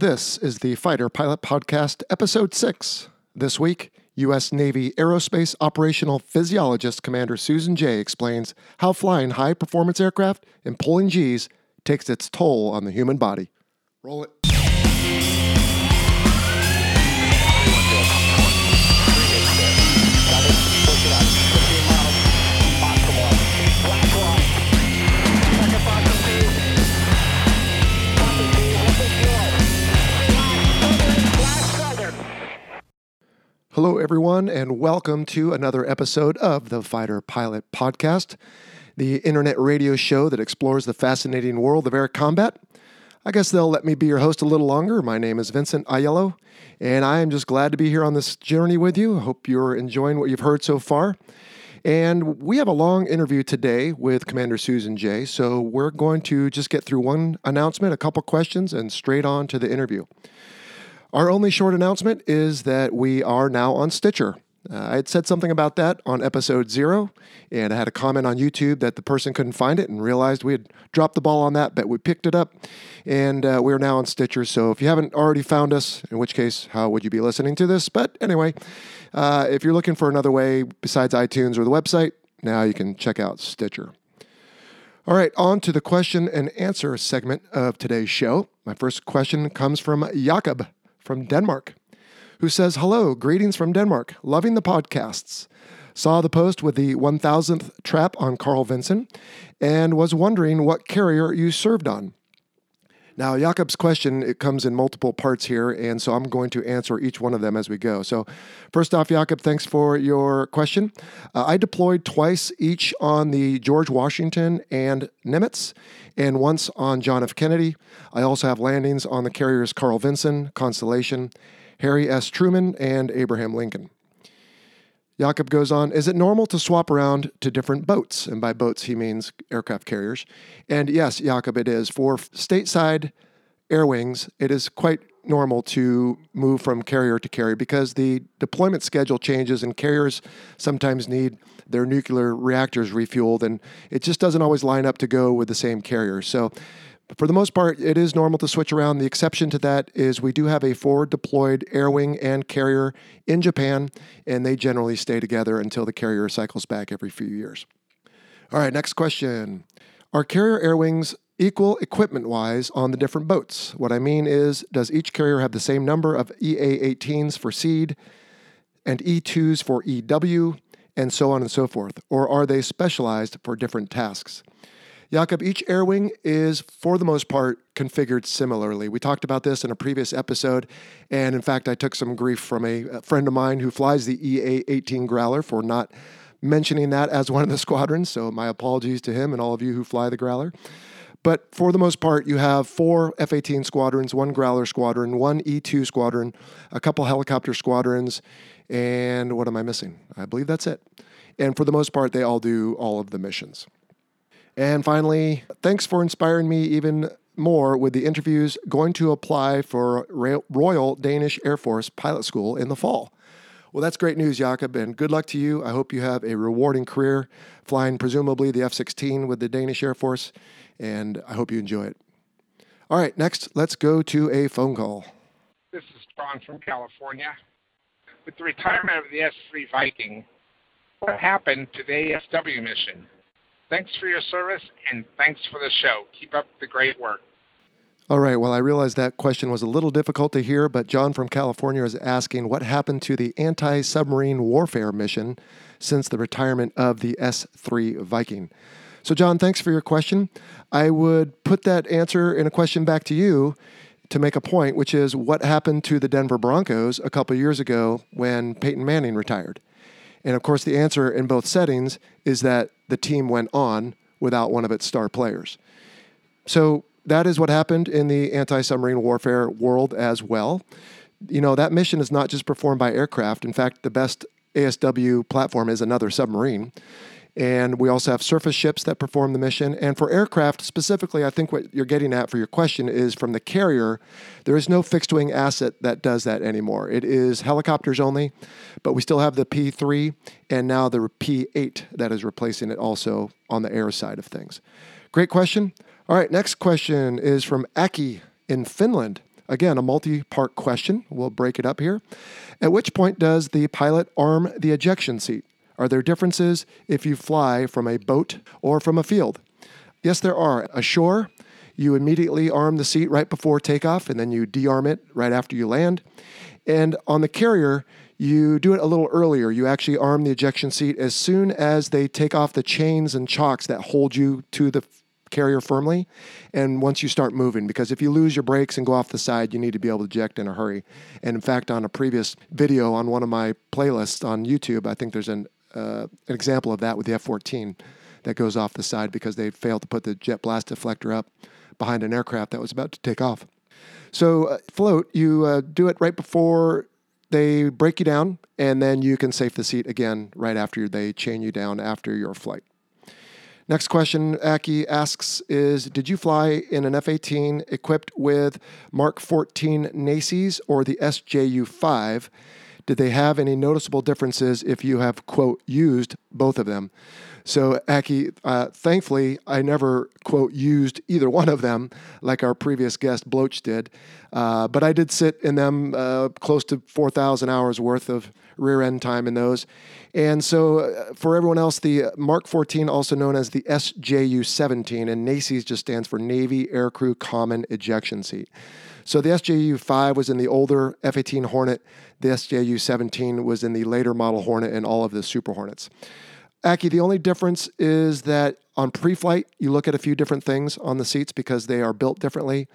This is the Fighter Pilot Podcast, Episode 6. This week, U.S. Navy Aerospace Operational Physiologist Commander Susan Jay explains how flying high performance aircraft and pulling G's takes its toll on the human body. Roll it. Hello, everyone, and welcome to another episode of the Fighter Pilot Podcast, the internet radio show that explores the fascinating world of air combat. I guess they'll let me be your host a little longer. My name is Vincent Aiello, and I am just glad to be here on this journey with you. I hope you're enjoying what you've heard so far. And we have a long interview today with Commander Susan Jay, so we're going to just get through one announcement, a couple questions, and straight on to the interview. Our only short announcement is that we are now on Stitcher. Uh, I had said something about that on episode zero, and I had a comment on YouTube that the person couldn't find it and realized we had dropped the ball on that, but we picked it up, and uh, we're now on Stitcher. So if you haven't already found us, in which case, how would you be listening to this? But anyway, uh, if you're looking for another way besides iTunes or the website, now you can check out Stitcher. All right, on to the question and answer segment of today's show. My first question comes from Jakob from Denmark, who says, Hello, greetings from Denmark. Loving the podcasts. Saw the post with the 1000th trap on Carl Vinson and was wondering what carrier you served on. Now, Jakob's question, it comes in multiple parts here, and so I'm going to answer each one of them as we go. So, first off, Jakob, thanks for your question. Uh, I deployed twice each on the George Washington and Nimitz, and once on John F. Kennedy. I also have landings on the carriers Carl Vinson, Constellation, Harry S. Truman, and Abraham Lincoln. Jakob goes on, is it normal to swap around to different boats? And by boats, he means aircraft carriers. And yes, Jakob, it is. For stateside air wings, it is quite normal to move from carrier to carrier because the deployment schedule changes and carriers sometimes need their nuclear reactors refueled and it just doesn't always line up to go with the same carrier. So for the most part, it is normal to switch around. The exception to that is we do have a forward deployed air wing and carrier in Japan, and they generally stay together until the carrier cycles back every few years. All right, next question. Are carrier air wings equal equipment wise on the different boats? What I mean is, does each carrier have the same number of EA 18s for SEAD and E2s for EW, and so on and so forth? Or are they specialized for different tasks? Jakob, each air wing is, for the most part, configured similarly. We talked about this in a previous episode, and in fact, I took some grief from a friend of mine who flies the EA 18 Growler for not mentioning that as one of the squadrons. So, my apologies to him and all of you who fly the Growler. But for the most part, you have four F 18 squadrons, one Growler squadron, one E 2 squadron, a couple helicopter squadrons, and what am I missing? I believe that's it. And for the most part, they all do all of the missions. And finally, thanks for inspiring me even more with the interviews going to apply for Royal Danish Air Force Pilot School in the fall. Well, that's great news, Jakob, and good luck to you. I hope you have a rewarding career flying, presumably, the F 16 with the Danish Air Force, and I hope you enjoy it. All right, next, let's go to a phone call. This is John from California. With the retirement of the S 3 Viking, what happened to the ASW mission? Thanks for your service and thanks for the show. Keep up the great work. All right. Well, I realize that question was a little difficult to hear, but John from California is asking what happened to the anti submarine warfare mission since the retirement of the S 3 Viking. So, John, thanks for your question. I would put that answer in a question back to you to make a point, which is what happened to the Denver Broncos a couple years ago when Peyton Manning retired? And of course, the answer in both settings is that the team went on without one of its star players. So that is what happened in the anti submarine warfare world as well. You know, that mission is not just performed by aircraft. In fact, the best ASW platform is another submarine. And we also have surface ships that perform the mission. And for aircraft specifically, I think what you're getting at for your question is from the carrier, there is no fixed wing asset that does that anymore. It is helicopters only, but we still have the P3 and now the P8 that is replacing it also on the air side of things. Great question. All right, next question is from Aki in Finland. again, a multi part question. We'll break it up here. At which point does the pilot arm the ejection seat? Are there differences if you fly from a boat or from a field? Yes, there are. Ashore, you immediately arm the seat right before takeoff and then you de-arm it right after you land. And on the carrier, you do it a little earlier. You actually arm the ejection seat as soon as they take off the chains and chocks that hold you to the carrier firmly. And once you start moving, because if you lose your brakes and go off the side, you need to be able to eject in a hurry. And in fact, on a previous video on one of my playlists on YouTube, I think there's an, uh, an example of that with the F 14 that goes off the side because they failed to put the jet blast deflector up behind an aircraft that was about to take off. So, uh, float, you uh, do it right before they break you down, and then you can safe the seat again right after they chain you down after your flight. Next question Aki asks is Did you fly in an F 18 equipped with Mark 14 NACES or the SJU 5? Did they have any noticeable differences if you have, quote, used both of them? So, Aki, uh, thankfully, I never, quote, used either one of them like our previous guest, Bloch, did. Uh, but I did sit in them uh, close to 4,000 hours worth of rear end time in those. And so, uh, for everyone else, the Mark 14, also known as the SJU 17, and NACES just stands for Navy Aircrew Common Ejection Seat. So the SJU 5 was in the older F 18 Hornet, the SJU 17 was in the later model Hornet and all of the Super Hornets. Aki, the only difference is that on pre flight, you look at a few different things on the seats because they are built differently.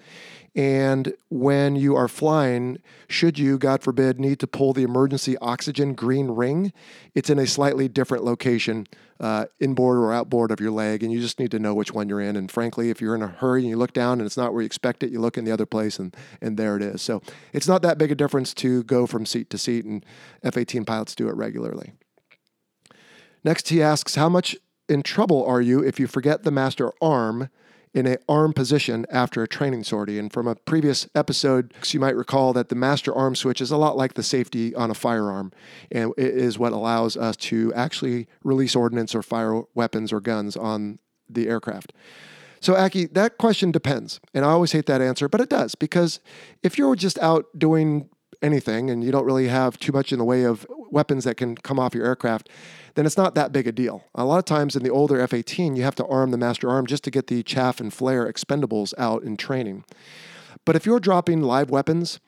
And when you are flying, should you, God forbid, need to pull the emergency oxygen green ring, it's in a slightly different location, uh, inboard or outboard of your leg, and you just need to know which one you're in. And frankly, if you're in a hurry and you look down and it's not where you expect it, you look in the other place and, and there it is. So it's not that big a difference to go from seat to seat, and F 18 pilots do it regularly. Next, he asks, How much in trouble are you if you forget the master arm in a arm position after a training sortie? And from a previous episode, you might recall that the master arm switch is a lot like the safety on a firearm, and it is what allows us to actually release ordnance or fire weapons or guns on the aircraft. So, Aki, that question depends. And I always hate that answer, but it does because if you're just out doing anything and you don't really have too much in the way of weapons that can come off your aircraft, then it's not that big a deal. A lot of times in the older F 18, you have to arm the master arm just to get the chaff and flare expendables out in training. But if you're dropping live weapons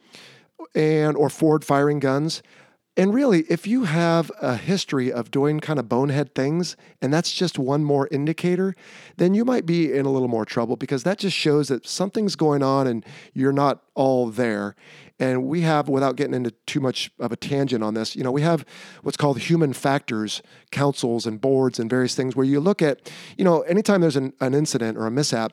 and or forward firing guns, and really, if you have a history of doing kind of bonehead things, and that's just one more indicator, then you might be in a little more trouble because that just shows that something's going on and you're not all there. And we have, without getting into too much of a tangent on this, you know, we have what's called human factors councils and boards and various things where you look at, you know, anytime there's an, an incident or a mishap,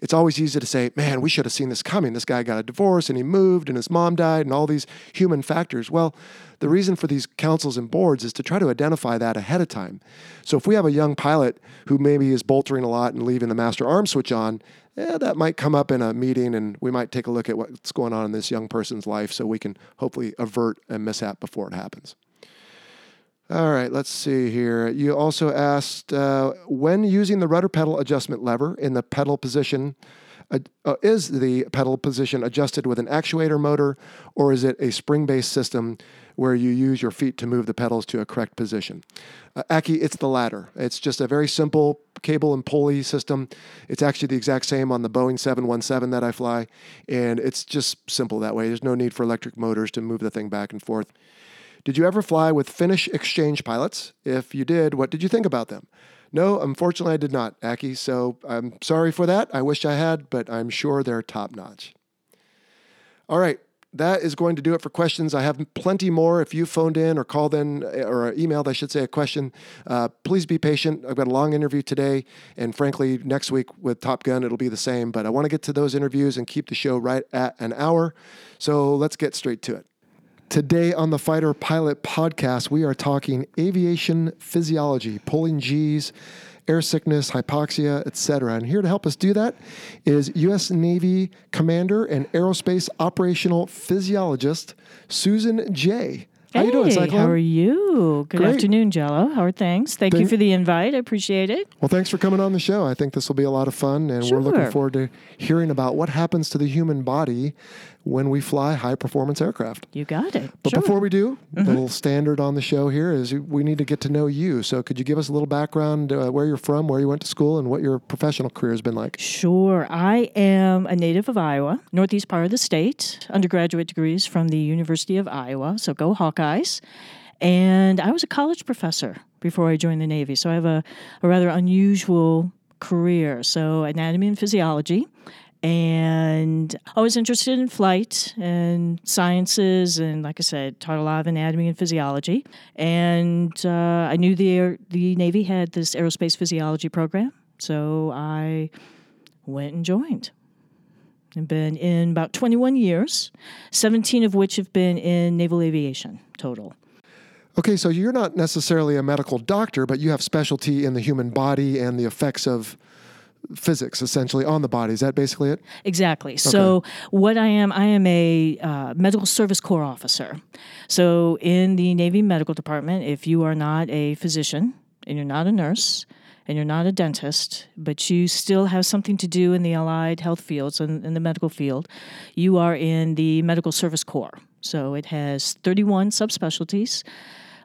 it's always easy to say, man, we should have seen this coming. This guy got a divorce and he moved and his mom died and all these human factors. Well, the reason for these councils and boards is to try to identify that ahead of time. So if we have a young pilot who maybe is boltering a lot and leaving the master arm switch on, eh, that might come up in a meeting and we might take a look at what's going on in this young person's life so we can hopefully avert a mishap before it happens. All right, let's see here. You also asked uh, when using the rudder pedal adjustment lever in the pedal position, uh, uh, is the pedal position adjusted with an actuator motor or is it a spring based system where you use your feet to move the pedals to a correct position? Uh, Aki, it's the latter. It's just a very simple cable and pulley system. It's actually the exact same on the Boeing 717 that I fly, and it's just simple that way. There's no need for electric motors to move the thing back and forth. Did you ever fly with Finnish exchange pilots? If you did, what did you think about them? No, unfortunately, I did not, Aki. So I'm sorry for that. I wish I had, but I'm sure they're top notch. All right, that is going to do it for questions. I have plenty more. If you phoned in or called in or emailed, I should say, a question, uh, please be patient. I've got a long interview today, and frankly, next week with Top Gun, it'll be the same. But I want to get to those interviews and keep the show right at an hour. So let's get straight to it. Today on the Fighter Pilot podcast, we are talking aviation physiology, pulling G's, air sickness, hypoxia, etc. And here to help us do that is U.S. Navy Commander and Aerospace Operational Physiologist Susan Jay. How hey, you doing, Cyclone? How are you? Good Great. afternoon, Jello. How are things? Thank, you for the invite. I appreciate it. Well, thanks for coming on the show. I think this will be a lot of fun, and we're looking forward to hearing about what happens to the human body when we fly high performance aircraft. You got it. But sure. before we do, the little standard on the show here is we need to get to know you. So could you give us a little background, uh, where you're from, where you went to school, and what your professional career has been like? Sure. I am a native of Iowa, northeast part of the state, undergraduate degrees from the University of Iowa. So go Hawkeyes. And I was a college professor before I joined the Navy. So I have a, a rather unusual career. So anatomy and physiology. And I was interested in flight and sciences, and like I said, taught a lot of anatomy and physiology. And uh, I knew the air, the Navy had this aerospace physiology program, so I went and joined. I've been in about 21 years, 17 of which have been in naval aviation total. Okay, so you're not necessarily a medical doctor, but you have specialty in the human body and the effects of physics essentially on the body. Is that basically it? Exactly. So, what I am, I am a uh, medical service corps officer. So, in the Navy Medical Department, if you are not a physician and you're not a nurse and you're not a dentist, but you still have something to do in the allied health fields and in the medical field, you are in the Medical Service Corps. So, it has 31 subspecialties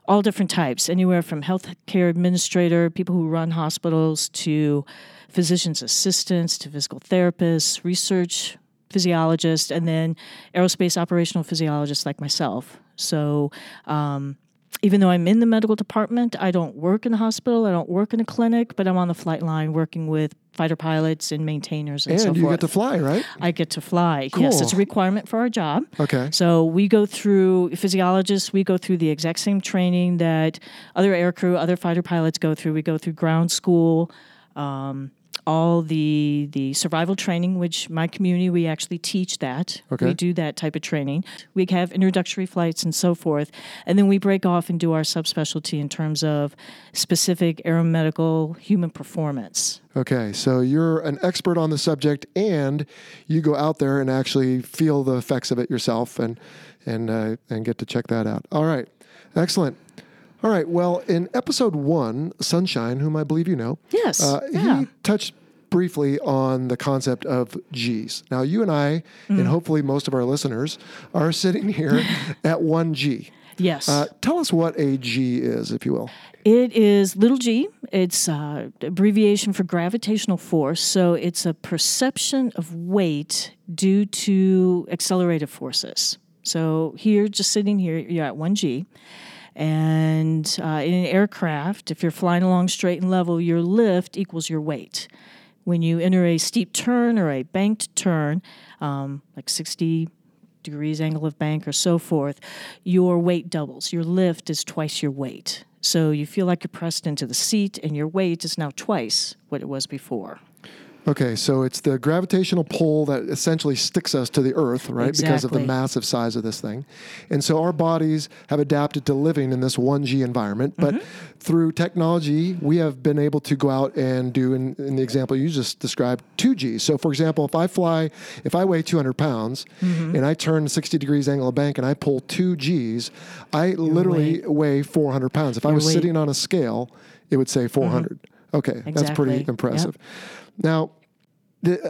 all different types, anywhere from healthcare administrator, people who run hospitals, to physician's assistants, to physical therapists, research physiologists, and then aerospace operational physiologists like myself. So, um, even though I'm in the medical department, I don't work in a hospital, I don't work in a clinic, but I'm on the flight line working with fighter pilots and maintainers and, And so you forth. get to fly, right? I get to fly. Yes, it's a requirement for our job. Okay. So we go through physiologists. We go through the exact same training that other aircrew, other fighter pilots go through. We go through ground school, um, all the the survival training. Which my community we actually teach that. Okay. We do that type of training. We have introductory flights and so forth, and then we break off and do our subspecialty in terms of specific aeromedical human performance. Okay, so you're an expert on the subject, and you go out there and actually feel the effects of it yourself, and and uh, and get to check that out. All right, excellent. All right, well, in episode one, Sunshine, whom I believe you know, Yes. uh, yeah. he touched briefly on the concept of G's. Now, you and I, Mm. and hopefully most of our listeners, are sitting here at one G. yes. Uh, tell us what a G is, if you will. It is little g. It's uh, abbreviation for gravitational force. So it's a perception of weight due to accelerated forces. So here, just sitting here, you're at 1g. And uh, in an aircraft, if you're flying along straight and level, your lift equals your weight. When you enter a steep turn or a banked turn, um, like 60 degrees angle of bank or so forth, your weight doubles. Your lift is twice your weight. So you feel like you're pressed into the seat, and your weight is now twice what it was before. Okay, so it's the gravitational pull that essentially sticks us to the earth, right? Exactly. Because of the massive size of this thing. And so our bodies have adapted to living in this 1G environment. But Mm-hmm. through technology, we have been able to go out and do, in, in the example you just described, 2G. So, for example, if I fly, if I weigh 200 pounds Mm-hmm. and I turn 60 degrees angle of bank and I pull 2 Gs, I literally weigh 400 pounds. If I was weight. sitting on a scale, it would say 400. Okay, that's pretty Mm-hmm. Yep. Now,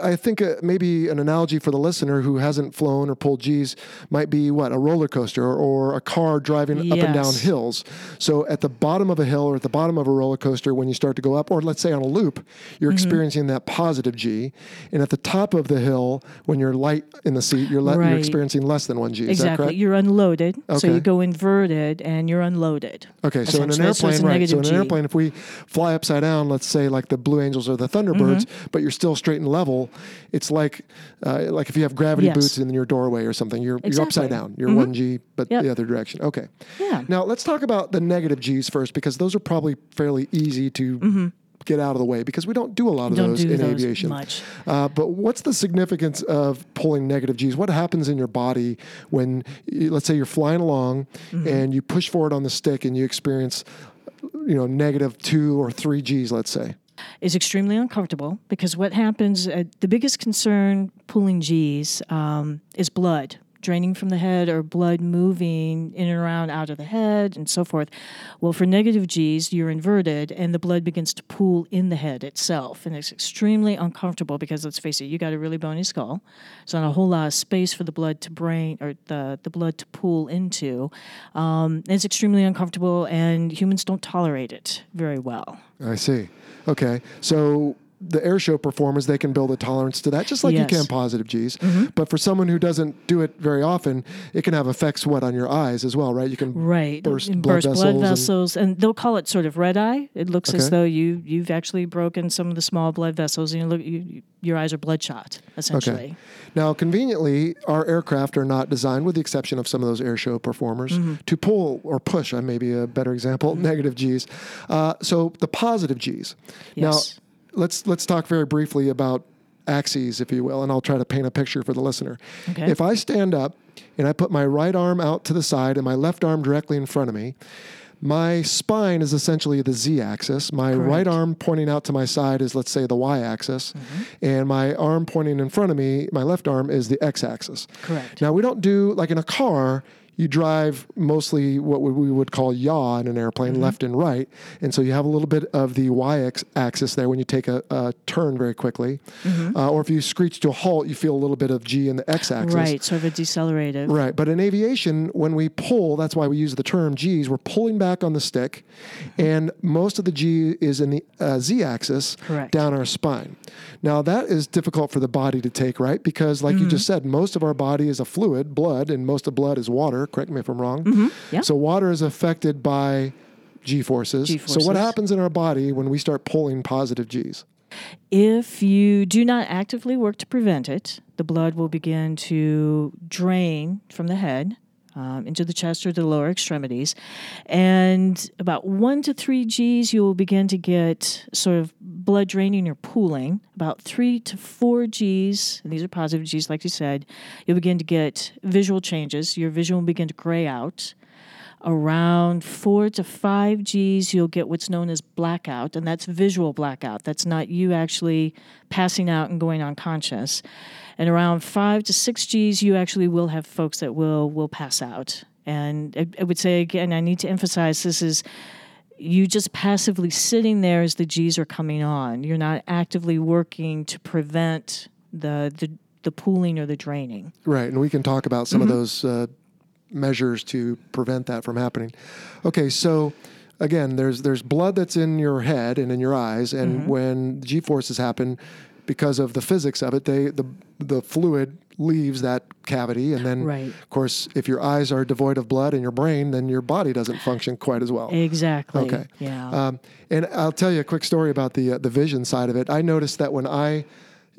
I think uh, maybe an analogy for the listener who hasn't flown or pulled G's might be what a roller coaster or, or a car driving up and down hills. So at the bottom of a hill or at the bottom of a roller coaster, when you start to go up, or let's say on a loop, you're Mm-hmm. experiencing that positive G, and at the top of the hill, when you're light in the seat, you're, le- you're experiencing less than one G. Is that exactly. correct? You're unloaded. So you go inverted and you're unloaded. Okay, so in an airplane, right? So in an G. airplane, if we fly upside down, let's say like the Blue Angels or the Thunderbirds, Mm-hmm. but you're still straight and level, it's like uh, like if you have gravity Yes. boots in your doorway or something. You're you're upside Mm-hmm. down. You're one G, but Yep. the other direction. Okay. Yeah. Now let's talk about the negative G's first because those are probably fairly easy to. Get out of the way because we don't do a lot of Mm-hmm. Don't those in those aviation. Uh, but what's the significance of pulling negative G's? What happens in your body when, let's say, you're flying along Mm-hmm. and you push forward on the stick and you experience, you know, negative two or three G's, let's say? Is extremely uncomfortable because what happens, uh, the biggest concern pulling G's um, is blood draining from the head or blood moving in and around out of the head and so forth. Well, for negative G's, you're inverted and the blood begins to pool in the head itself. And it's extremely uncomfortable because let's face it, you got a really bony skull. So not a whole lot of space for the blood to brain or the, the blood to pool into. Um, it's extremely uncomfortable and humans don't tolerate it very well. I see. Okay. So the air show performers, they can build a tolerance to that, just like Yes. you can positive G's. But for someone who doesn't do it very often, it can have effects what on your eyes as well, right? You can Right. burst blood burst vessels blood and- vessels. And, they'll call it sort of red eye. It looks as though you, you've actually broken some of the small blood vessels and you look, you, your eyes are bloodshot, essentially. Okay. Now, conveniently, our aircraft are not designed, with the exception of some of those air show performers, Mm-hmm. to pull or push. Uh, maybe a better example, negative G's. Uh, so the positive G's. Yes. Now, let's let's talk very briefly about axes, if you will, and I'll try to paint a picture for the listener. Okay. If I stand up and I put my right arm out to the side and my left arm directly in front of me. My spine is essentially the z axis. My right arm pointing out to my side is, let's say, the y axis. Mm-hmm. And my arm pointing in front of me, my left arm, is the x axis. Correct. Now, we don't do, like in a car, you drive mostly what we- we would call yaw in an airplane, Mm-hmm. left and right. And so you have a little bit of the y ex- axis there when you take a, a turn very quickly. Mm-hmm. Uh, or if you screech to a halt, you feel a little bit of G in the x axis. Right. Sort of a decelerative. Right. But in aviation, when we pull, that's why we use the term G's, we're pulling back on the stick, and most of the G is in the uh, Z axis Correct. down our spine. Now, that is difficult for the body to take, right? Because, like you just said, most of our body is a fluid, blood, and most of blood is water. Correct me if I'm wrong. Mm-hmm. Yeah. So, water is affected by G forces. So, what happens in our body when we start pulling positive G's? If you do not actively work to prevent it, the blood will begin to drain from the head um, into the chest or the lower extremities. And about one to three Gs, you will begin to get sort of blood draining or pooling. About three to four Gs, and these are positive Gs, like you said, you'll begin to get visual changes. Your vision will begin to gray out around four to five Gs, you'll get what's known as blackout, and that's visual blackout. That's not you actually passing out and going unconscious. And around five to six Gs, you actually will have folks that will will pass out. And I, I would say again, I need to emphasize this is you just passively sitting there as the G's are coming on. You're not actively working to prevent the the, the pooling or the draining. Right, and we can talk about some of those uh, measures to prevent that from happening. Okay, so again, there's there's blood that's in your head and in your eyes, and when G forces happen, because of the physics of it, they the the fluid leaves that cavity, and then Right. of course, if your eyes are devoid of blood in your brain, then your body doesn't function quite as well. Exactly. Okay. Yeah. Um, and I'll tell you a quick story about the uh, the vision side of it. I noticed that when I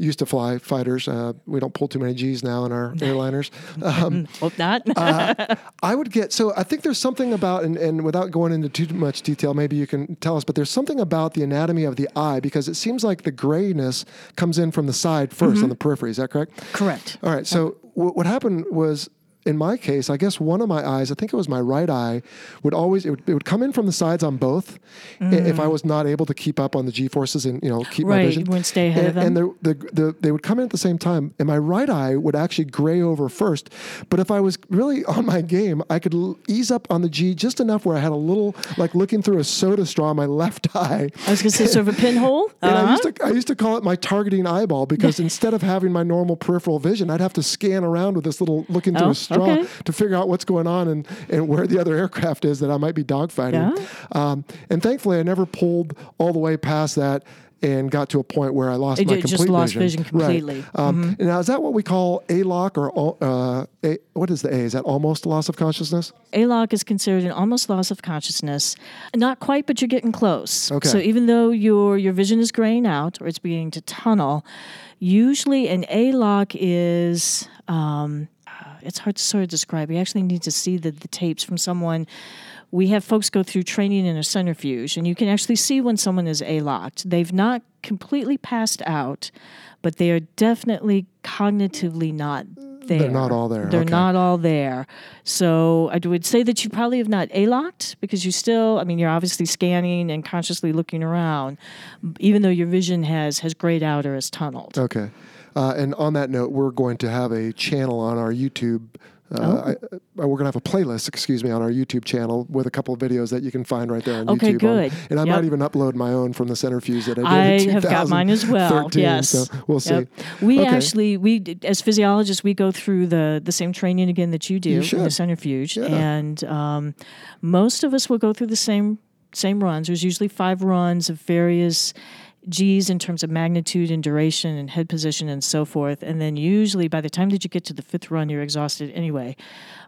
used to fly fighters, uh, we don't pull too many G's now in our airliners. Um, Hope not. uh, I would get so I think there's something about and, and without going into too much detail, maybe you can tell us, but there's something about the anatomy of the eye because it seems like the grayness comes in from the side 1st on the periphery. Is that correct? Correct. All right. So w- what happened was, in my case, I guess one of my eyes, I think it was my right eye, would always it would, it would come in from the sides on both. i- If I was not able to keep up on the G forces and you know keep my Mm. Right, vision, you wouldn't stay ahead and, of and the, the, the, they would come in at the same time, and my right eye would actually gray over first. But if I was really on my game, I could l- ease up on the G just enough where I had a little like looking through a soda straw in my left eye. I was going to say sort of a pinhole. And I Uh-huh. used to I used to call it my targeting eyeball because instead of having my normal peripheral vision, I'd have to scan around with this little looking through Oh, a straw okay. to figure out what's going on and, and where the other aircraft is that I might be dogfighting. Yeah. Um, and thankfully, I never pulled all the way past that and got to a point where I lost You my complete just lost vision. vision completely. Mm-hmm. Um, Now, is that what we call a lock or uh, a, what is the A? Is that almost loss of consciousness? ALOC is considered an almost loss of consciousness. Not quite, but you're getting close. Okay. So even though your your vision is graying out or it's beginning to tunnel, usually an ALOC is um, it's hard to sort of describe. You actually need to see the, the tapes from someone. We have folks go through training in a centrifuge, and you can actually see when someone is A-locked. They've not completely passed out, but they are definitely cognitively not there. They're not all there, They're okay. not all there. So I would say that you probably have not A-locked because you still, I mean, you're obviously scanning and consciously looking around, even though your vision has has grayed out or has tunneled. Okay. Uh, and on that note, we're going to have a channel on our YouTube. Uh, Oh. I, I- we're going to have a playlist, excuse me, on our YouTube channel with a couple of videos that you can find right there on Okay, YouTube. on- good. and I Yep. might even upload my own from the centrifuge that I did. I in have got mine as well. Yes, So we'll see. Yep. We Okay. actually, we as physiologists, we go through the the same training again that you do in the centrifuge, Yeah. and um, most of us will go through the same same runs. There's usually five runs of various G's in terms of magnitude and duration and head position and so forth. And then usually by the time that you get to the fifth run, you're exhausted anyway.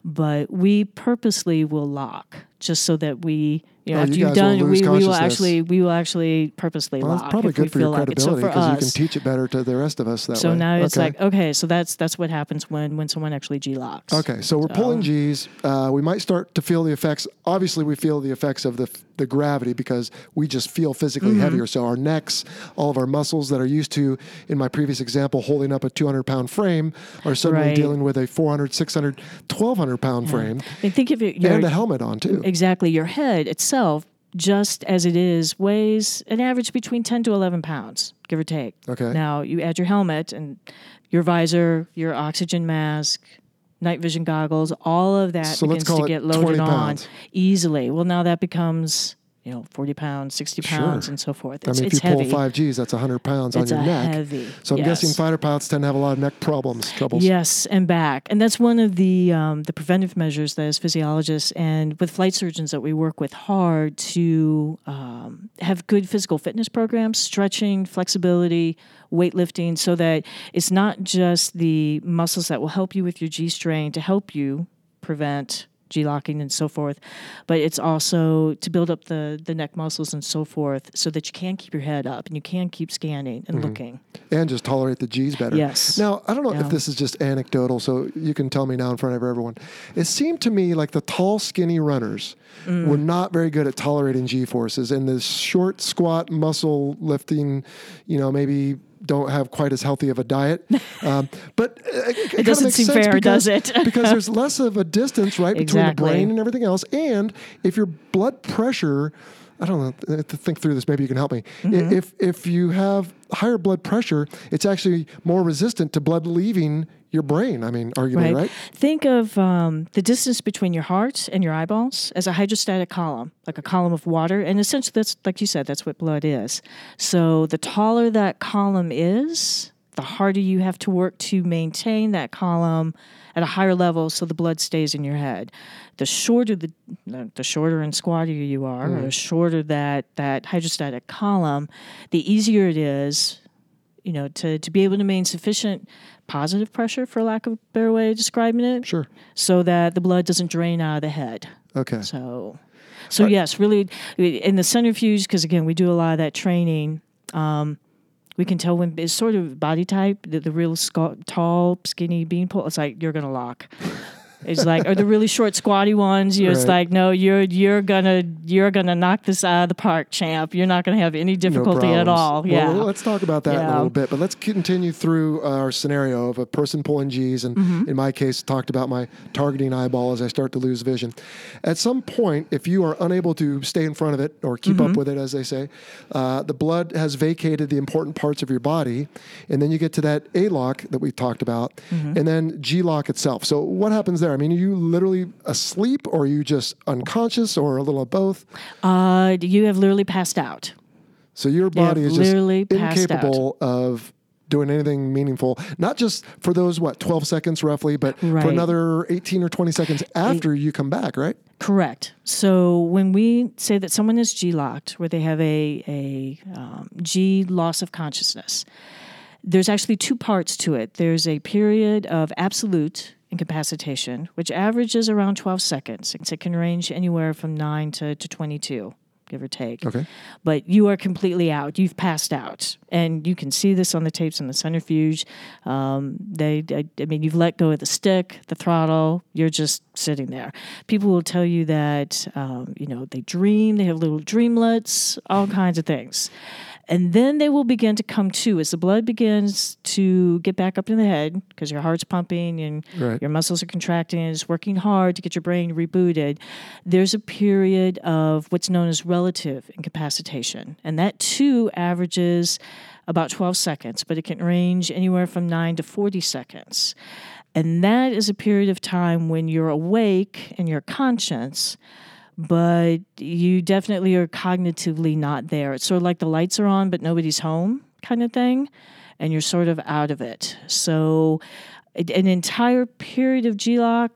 But we purposely will lock just so that we, you know, Oh, after you will done, we, we will actually we will actually purposely Well, lock. that's probably if we good for your feel like. So credibility because you can teach it better to the rest of us that so way. now it's like okay, so that's that's what happens when when someone actually G locks. Okay, so we're pulling G's. Uh, we might start to feel the effects. Obviously, we feel the effects of the the gravity because we just feel physically Mm-hmm. heavier. So our necks, all of our muscles that are used to, in my previous example, holding up a 200 pound frame, are suddenly Right. dealing with a 400, 600, 1200 pound frame And think of it, and a helmet on too. Exactly your head itself, just as it is, weighs an average between ten to eleven pounds, give or take. Okay. Now you add your helmet and your visor, your oxygen mask. Night vision goggles, all of that So begins to get loaded on easily. Well, now that becomes, you know, 40 pounds, 60 pounds, Sure. and so forth. I It's, mean, if you pull five G's, that's 100 pounds It's on your neck. heavy, So I'm guessing fighter pilots tend to have a lot of neck problems, troubles. Yes, and back, and that's one of the um, the preventive measures that as physiologists and with flight surgeons that we work with hard to um, have good physical fitness programs, stretching, flexibility, weightlifting, so that it's not just the muscles that will help you with your G strain to help you prevent G locking and so forth, but it's also to build up the the neck muscles and so forth, so that you can keep your head up and you can keep scanning and looking. and just tolerate the G's better. Yes. Now, I don't know Yeah. if this is just anecdotal, so you can tell me now in front of everyone. It seemed to me like the tall, skinny runners Mm. were not very good at tolerating G forces, and the short, squat, muscle lifting, you know, maybe don't have quite as healthy of a diet. Um, but uh, it, it doesn't seem sense fair, because, does it? because there's less of a distance, right, between Exactly. the brain and everything else. And if your blood pressure, I don't know, to think through this. Maybe you can help me. Mm-hmm. If if you have higher blood pressure, it's actually more resistant to blood leaving your brain. I mean, arguably, right? Think of um, the distance between your heart and your eyeballs as a hydrostatic column, like a column of water. And essentially, that's like you said, that's what blood is. So the taller that column is, the harder you have to work to maintain that column at a higher level so the blood stays in your head. The shorter the the shorter and squattier you are, or the shorter that that hydrostatic column, the easier it is you know, to, to be able to maintain sufficient positive pressure, for lack of a better way of describing it, Sure. so that the blood doesn't drain out of the head. Okay. So, so yes, really, in the centrifuge, because again, we do a lot of that training. Um, we can tell when it's sort of body type, the, the real tall, skinny beanpole. It's like you're gonna lock. It's like, or the really short, squatty ones. You know, it's like, no, you're you're gonna you're gonna knock this out of the park, champ. You're not gonna have any No difficulty at problems. all. Well, Yeah. let's talk about that in a little bit, but let's continue through our scenario of a person pulling G's, and Mm-hmm. in my case, talked about my targeting eyeball as I start to lose vision. At some point, if you are unable to stay in front of it or keep Mm-hmm. up with it, as they say, uh, the blood has vacated the important parts of your body, and then you get to that ALOC that we talked about, Mm-hmm. and then GLOC itself. So what happens there? I mean, are you literally asleep, or are you just unconscious, or a little of both? Uh, you have literally passed out. So your body is just incapable of doing anything meaningful, not just for those, what, 12 seconds roughly, but for another 18 or 20 seconds after you come back, right? Correct. So when we say that someone is G locked, where they have a a um, G loss of consciousness, there's actually two parts to it. There's a period of absolute incapacitation, which averages around 12 seconds. And it can range anywhere from nine to, to 22, give or take. Okay. But you are completely out. You've passed out, and you can see this on the tapes in the centrifuge. Um, they, I, I mean, you've let go of the stick, the throttle. You're just sitting there. People will tell you that um, you know they dream. They have little dreamlets, all kinds of things. And then they will begin to come to as the blood begins to get back up in the head because your heart's pumping and Right. your muscles are contracting and it's working hard to get your brain rebooted. There's a period of what's known as relative incapacitation. And that too averages about 12 seconds, but it can range anywhere from 9 to 40 seconds. And that is a period of time when you're awake and you're conscious, but you definitely are cognitively not there. It's sort of like the lights are on, but nobody's home kind of thing, and you're sort of out of it. So, an entire period of GLOC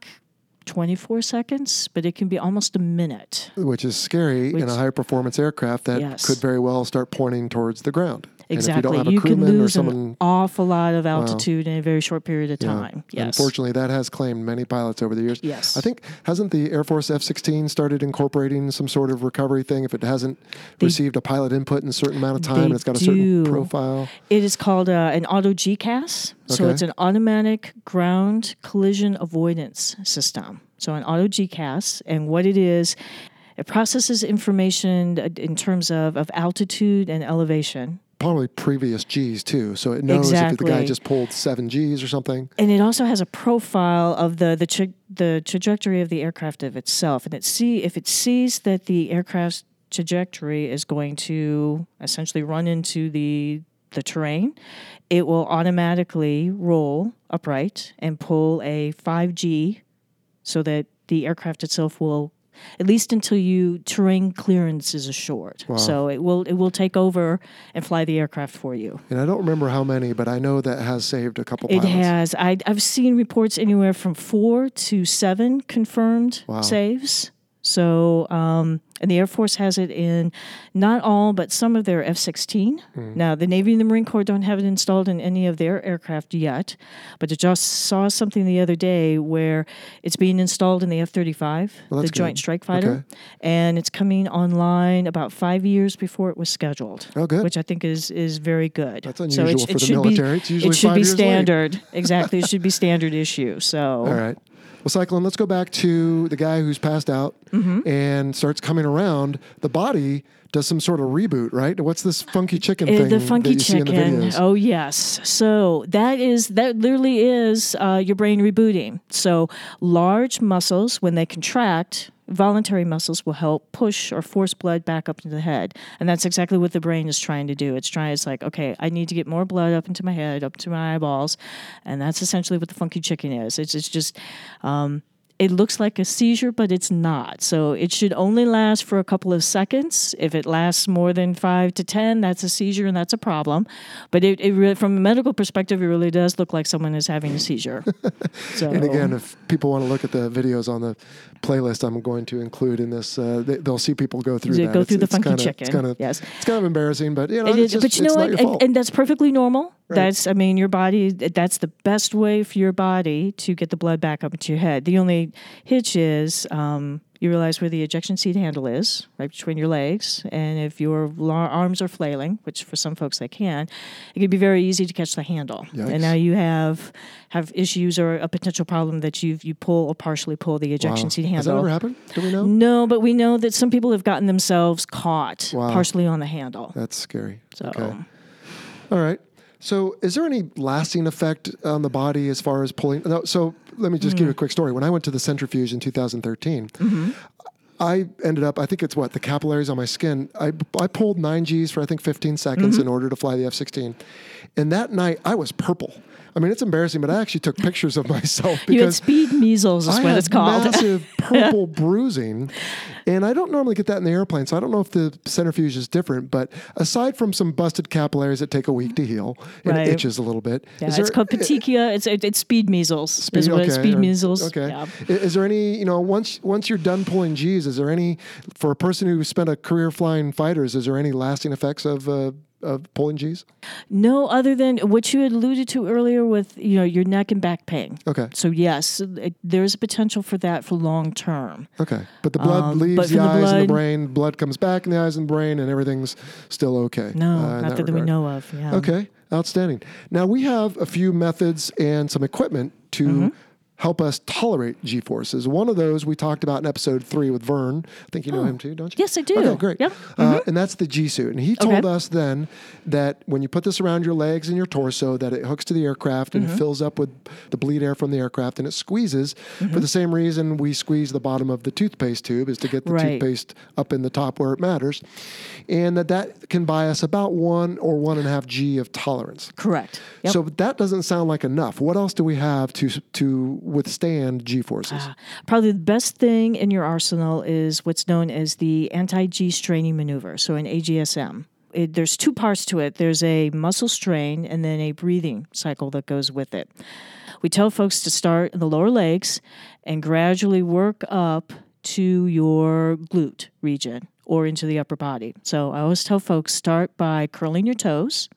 24 seconds, but it can be almost a minute. Which is scary in a high performance aircraft that Yes. could very well start pointing towards the ground. Exactly. You a can lose someone an awful lot of altitude in a very short period of time. Yes. Unfortunately, that has claimed many pilots over the years. Yes. I think hasn't the Air Force F-16 started incorporating some sort of recovery thing if it hasn't received a pilot input in a certain amount of time and it's got a certain profile. It is called uh, an auto GCAS. So it's an automatic ground collision avoidance system. So an auto GCAS, and what it is, it processes information uh, in terms of, of altitude and elevation. Probably previous G's too, so it knows if the guy just pulled seven G's or something. And it also has a profile of the the, tra- the trajectory of the aircraft of itself, and it see if it sees that the aircraft's trajectory is going to essentially run into the the terrain, it will automatically roll upright and pull a 5G so that the aircraft itself will at least until you terrain clearance is assured. So it will it will take over and fly the aircraft for you. And I don't remember how many, but I know that has saved a couple It has. I, I've seen reports anywhere from four to seven confirmed Wow. saves. So, um, and the Air Force has it in not all, but some of their F 16. Hmm. Now, the Navy and the Marine Corps don't have it installed in any of their aircraft yet, but I just saw something the other day where it's being installed in the F 35, Well, the that's Joint. Strike Fighter, Okay. and it's coming online about five years before it was scheduled. Oh, good. Which I think is, is very good. That's So it unusual for it the should be- military. It's usually it should be late. standard. exactly. It should be standard issue. So All right. Well, Cyclone, let's go back to the guy who's passed out Mm-hmm. and starts coming around. The body does some sort of reboot, right? What's this funky chicken Uh, thing the funky that you see in chicken. the? Oh yes. So that is that literally is uh, your brain rebooting. So large muscles, when they contract, voluntary muscles will help push or force blood back up into the head, and that's exactly what the brain is trying to do. It's trying. It's like, okay, I need to get more blood up into my head, up to my eyeballs, and that's essentially what the funky chicken is. It's, it's just. Um, it looks like a seizure, but it's not. So it should only last for a couple of seconds. If it lasts more than five to 10, that's a seizure and that's a problem. But it, it really, from a medical perspective, it really does look like someone is having a seizure. So, And again, if people want to look at the videos on the playlist, I'm going to include in this. Uh, they, they'll see people go through that. go It's- through the it's funky kinda, chicken. It's kind of Yes. It's kind of embarrassing, but you know, It it's is, just, but you know it's what? And, and that's perfectly normal. Right. That's, I mean, your body, that's the best way for your body to get the blood back up into your head. The only hitch is um, you realize where the ejection seat handle is, right between your legs. And if your la- arms are flailing, which for some folks they can, it can be very easy to catch the handle. Yikes. And now you have have issues or a potential problem that you you pull or partially pull the ejection Wow. seat handle. Has that ever happened? Do we know? No, but we know that some people have gotten themselves caught Wow. partially on the handle. That's scary. So. Okay. All right. So, is there any lasting effect on the body as far as pulling? No, so, let me just Hmm. give you a quick story. When I went to the centrifuge in 2013, Mm-hmm. I ended up, I think it's what, the capillaries on my skin. I, I pulled 9 Gs for, I think, 15 seconds Mm-hmm. in order to fly the F 16. And that night, I was purple. I mean, it's embarrassing, but I actually took pictures of myself You had because speed measles, is I what it's called. massive purple bruising, and I don't normally get that in the airplane, so I don't know if the centrifuge is different. But aside from some busted capillaries that take a week to heal and Right. it itches a little bit, Yeah, is it's called petechia. It's it, it's speed measles. is what speed or- measles. Okay. Yeah. Is there any, you know, once once you're done pulling G's, is there any for a person who spent a career flying fighters? Is there any lasting effects of uh, of pulling G's? No, other than what you alluded to earlier with you know your neck and back pain. Okay. So yes, it, there's a potential for that for long term. Okay, but the blood Um, leaves the the eyes and the brain. Blood comes back in the eyes and brain, and everything's still okay. No, uh, not that, we know of. Yeah. Okay, outstanding. Now we have a few methods and some equipment to Mm-hmm. Help us tolerate G forces. One of those we talked about in episode three with Vern. I think you know him too, don't you? Oh. Yes, I do. Okay, great. Yep. Uh, and that's the G suit. And he told Okay. us then that when you put this around your legs and your torso, that it hooks to the aircraft and Mm-hmm. fills up with the bleed air from the aircraft and it squeezes Mm-hmm. for the same reason we squeeze the bottom of the toothpaste tube is to get the Right. toothpaste up in the top where it matters. And that that can buy us about one or one and a half G of tolerance. Correct. Yep. So that doesn't sound like enough. What else do we have to to withstand G forces? Ah. Probably the best thing in your arsenal is what's known as the anti G straining maneuver, so an AGSM. It, there's two parts to it there's a muscle strain and then a breathing cycle that goes with it. We tell folks to start in the lower legs and gradually work up to your glute region or into the upper body. So I always tell folks start by curling your toes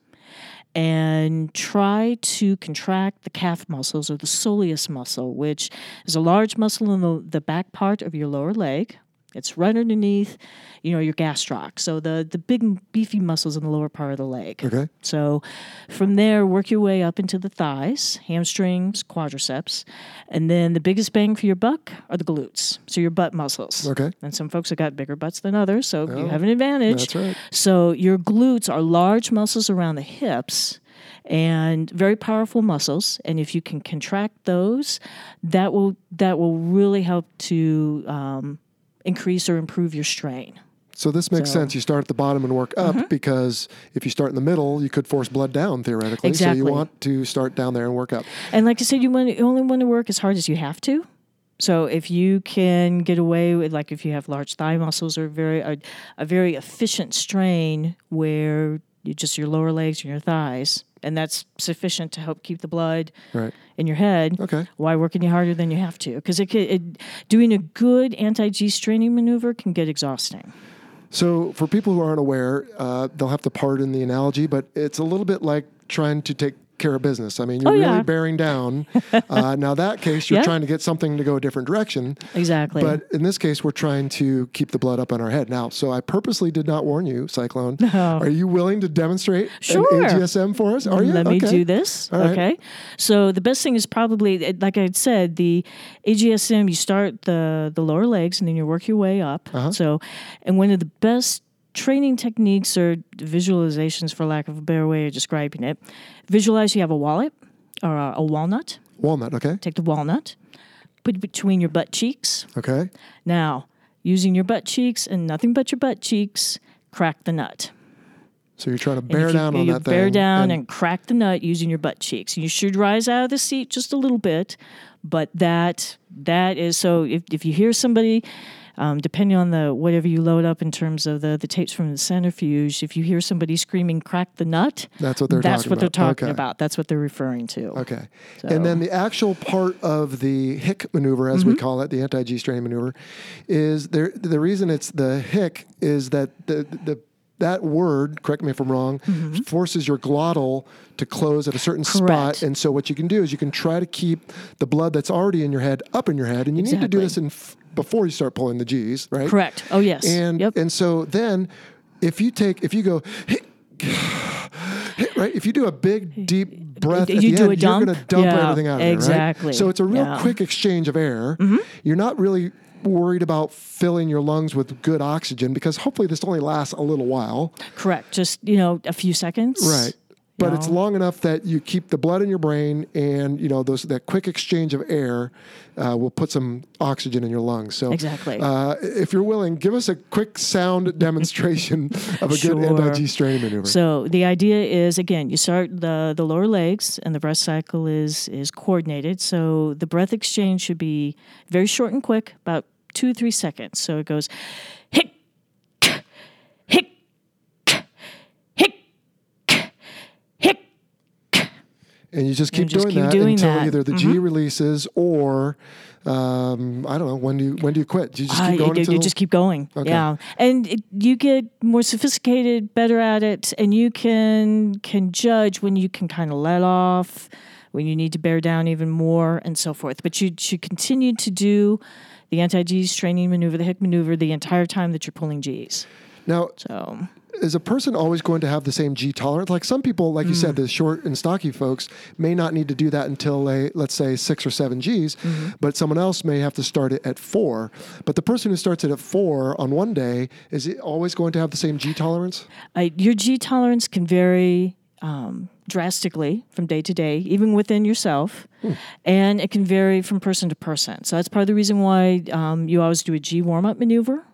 and try to contract the calf muscles or the soleus muscle, which is a large muscle in the, the back part of your lower leg. It's right underneath, you know, your gastroc. So the the big beefy muscles in the lower part of the leg. Okay. So from there, work your way up into the thighs, hamstrings, quadriceps, and then the biggest bang for your buck are the glutes. So your butt muscles. Okay. And some folks have got bigger butts than others, so you Oh, have an advantage. that's right. So your glutes are large muscles around the hips and very powerful muscles and if you can contract those that will that will really help to um, increase or improve your strain So this makes So- Mm-hmm. sense. You start at the bottom and work up because if you start in the middle, you could force blood down theoretically. So you want to start down there and work up. And like I said, you, want, you only want to work as hard as you have to. So if you can get away with, like, if you have large thigh muscles or very a, a very efficient strain where just your lower legs and your thighs, and that's sufficient to help keep the blood Right. in your head. Okay. Why work any harder than you have to? Because it, it doing a good anti G straining maneuver can get exhausting. So for people who aren't aware, uh, they'll have to pardon the analogy, but it's a little bit like trying to take care of business. I mean, you're Oh, really yeah. bearing down. Uh, now that case, you're Yeah. trying to get something to go a different direction. Exactly. But in this case, we're trying to keep the blood up on our head. Now, so I purposely did not warn you, Cyclone. Are you willing to demonstrate Sure. an AGSM for us? Are you? Let me do this. Right. Okay. So the best thing is probably, eh, like I said, the AGSM. You start the the lower legs and then you work your way up. Uh-huh. So, and one of the best training techniques or visualizations, for lack of a better way of describing it, visualize you have a wallet or a, a walnut. Walnut, okay. Take the walnut, put it between your butt cheeks. Okay. Now, using your butt cheeks and nothing but your butt cheeks, crack the nut. So you're trying to bear you, down on you that thing. bear down and, crack the nut using your butt cheeks. You should rise out of the seat just a little bit, but that that is so. If, if you hear somebody, um, depending on the whatever you load up in terms of the the tapes from the centrifuge, if you hear somebody screaming "crack the nut," That's what they're that's talking what they're about. talking Okay. about. That's what they're referring to. Okay. And then the actual part of the hick maneuver, as Mm-hmm. we call it, the anti G strain maneuver, is there. The reason it's the hick is that the the that word, correct me if I'm wrong, forces your glottal to close at a certain spot. Mm-hmm. And so what you can do is you can try to keep the blood that's already in your head up in your head, and you need to do this in f- before you start pulling the G's, right? Correct. Oh yes. And yep. and so then, if you take if you go. Right, if you do a big deep breath, at You do end, a dump? you're going to dump Yeah, everything out of there, right? exactly. So it's a real Yeah. Mm-hmm. quick exchange of air. You're not really worried about filling your lungs with good oxygen because hopefully this only lasts a little while, Correct. Just you know, a few seconds. right? But it's long enough that you keep the blood in your brain, and you know those that quick exchange of air uh, will put some oxygen in your lungs. So Exactly. uh, if you're willing, give us a quick sound demonstration of a Sure. good anti-G strain maneuver. So the idea is again, you start the the lower legs, and the breath cycle is is coordinated. So the breath exchange should be very short and quick, about two three seconds. So it goes, hic, hic, hic. And you just keep just doing keep that doing until that. Mm-hmm. either the G releases or um, I don't know when do you when do you quit? Do you just Uh, keep going you, until you just keep going. Okay. Yeah, and it, you get more sophisticated, better at it, and you can can judge when you can kind of let off, when you need to bear down even more, and so forth. But you should continue to do the anti G straining maneuver, the hick maneuver, the entire time that you're pulling G's. now So is a person always going to have the same G tolerance? Like some people, like you said, the short and stocky folks may not need to do that until they, let's say, six or seven Gs, but someone else may have to start it at four. But the person who starts it at four on one day, is it always going to have the same G tolerance? Uh, your G tolerance can vary um, drastically from day to day, even within yourself, and it can vary from person to person. So that's part of the reason why um, you always do a G warm up maneuver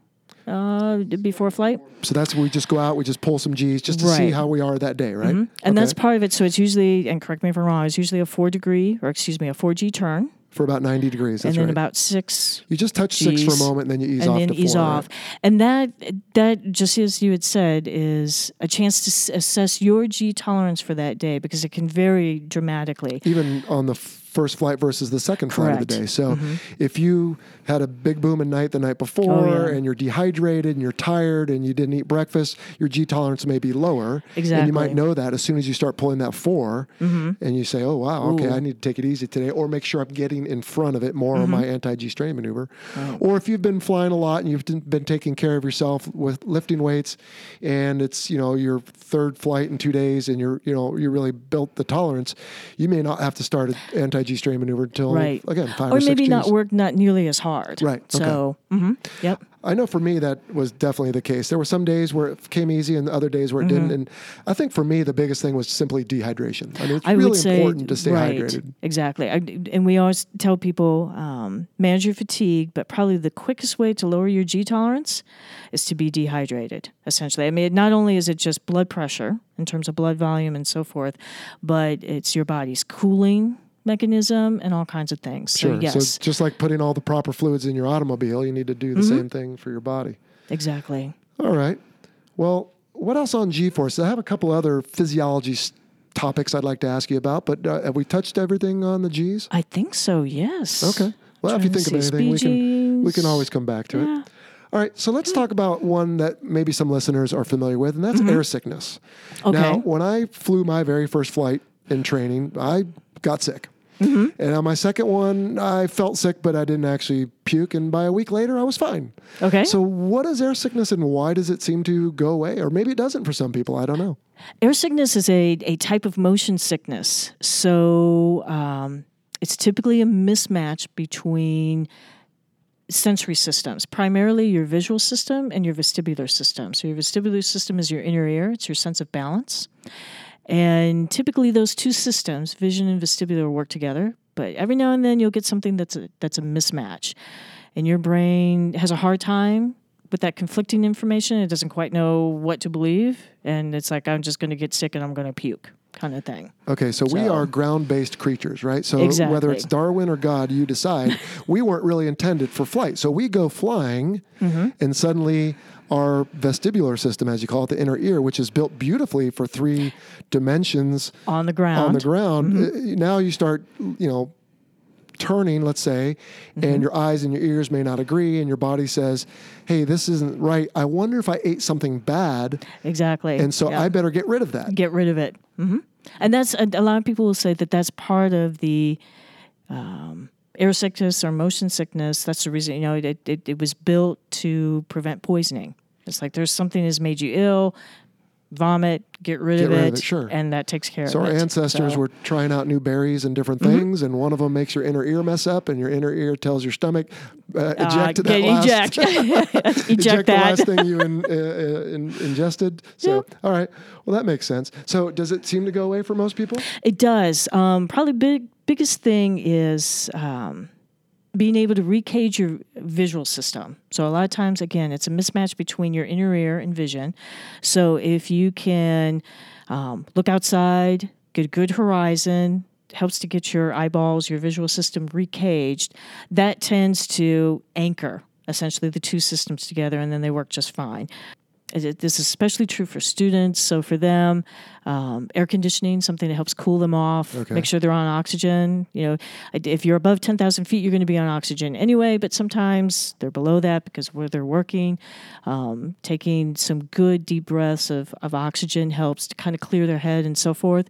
uh, before flight. So that's where we just go out, we just pull some Gs just to see how we are that day, right? And that's part of it. So it's usually, and correct me if I'm wrong, it's usually a four degree, or excuse me, a 4G turn, for about 90 degrees. That's and then right. about six you just touch six for a moment, and then you ease and off then to ease four, right? off. And that that just as you had said is a chance to s- assess your G tolerance for that day because it can vary dramatically. even on the first flight versus the second flight of the day. So mm-hmm. if you had a big booming night the night before Oh, yeah. and you're dehydrated and you're tired and you didn't eat breakfast, your G tolerance may be lower. Exactly. And you might know that as soon as you start pulling that 4 mm-hmm. and you say, oh, wow, okay, Ooh. I need to take it easy today or make sure I'm getting in front of it more on mm-hmm. my anti G strain maneuver. Or if you've been flying a lot and you've been been taking care of yourself with lifting weights and it's, you know, your third flight in two days and you're, you know, you really built the tolerance, you may not have to start an anti G strain maneuver until, Right. again, five or or, maybe not work not nearly as hard. Right, okay. So, hmm yep. I know for me that was definitely the case. There were some days where it came easy and other days where it didn't. And I think for me, the biggest thing was simply dehydration. I mean, it's Mm-hmm. I really would say important to stay right, hydrated. Exactly, I, and we always tell people um, manage your fatigue, but probably the quickest way to lower your G tolerance is to be dehydrated. Essentially, I mean, not only is it just blood pressure in terms of blood volume and so forth, but it's your body's cooling mechanism and all kinds of things. Sure. So yes, So just like putting all the proper fluids in your automobile, you need to do the Mm-hmm. same thing for your body. exactly. All right. Well, what else on G-force? I have a couple other physiology topics I'd like to ask you about, but uh, have we touched everything on the G's? I think so. Yes. Okay. Well, if you think of anything, we can we can always come back to Yeah. it. All right, so let's talk about one that maybe some listeners are familiar with, and that's air sickness. Mm-hmm. Okay. Now, when I flew my very first flight in training, I got sick. Mm-hmm. And on my second one, I felt sick, but I didn't actually puke. And by a week later, I was fine. Okay. So, what is air sickness and why does it seem to go away? Or maybe it doesn't for some people. I don't know. Air sickness is a, a type of motion sickness. So um, it's typically a mismatch between sensory systems, primarily your visual system and your vestibular system. So your vestibular system is your inner ear, it's your sense of balance. And typically those two systems, vision and vestibular, work together. But every now and then you'll get something that's a, that's a mismatch. And your brain has a hard time with that conflicting information. It doesn't quite know what to believe. And it's like, I'm just going to get sick and I'm going to puke kind of thing. Okay, so, we are ground based creatures, right? So, whether it's Darwin or God, you decide. we weren't really intended for flight. So, we go flying, Mm-hmm. and suddenly our vestibular system, as you call it, the inner ear, which is built beautifully for three dimensions On the ground. on the ground, Mm-hmm. uh, now you start, you know, turning, let's say, Mm-hmm. and your eyes and your ears may not agree, and your body says, hey, this isn't right. I wonder if I ate something bad, Exactly. and so Yeah. I better get rid of that. get rid of it. hmm And that's a, a lot of people will say that that's part of the um, air sickness or motion sickness. That's the reason you know it, it, it was built to prevent poisoning. It's like there's something that's made you ill, vomit, get rid, Get of, rid it, of it, sure. and that takes care So of it. So our ancestors So- were trying out new berries and different things, and one of them makes your inner ear mess up, and your inner ear tells your stomach uh, uh, eject that last, eject, eject, eject the that. last thing you in, uh, uh, in, ingested. So all right, well that makes sense. So does it seem to go away for most people? It does. Um, probably big biggest thing is um, being able to recage your visual system. So a lot of times, again, it's a mismatch between your inner ear and vision. So if you can um, look outside, get a good horizon. Helps to get your eyeballs, your visual system recaged. That tends to anchor essentially the two systems together, and then they work just fine. It- This is especially true for students. So for them, um, air conditioning, something that helps cool them off, Okay. make sure they're on oxygen. You know, if you're above 10,000 feet, you're going to be on oxygen anyway, but sometimes they're below that because where they're working, um, taking some good deep breaths of, of oxygen helps to kind of clear their head and so forth.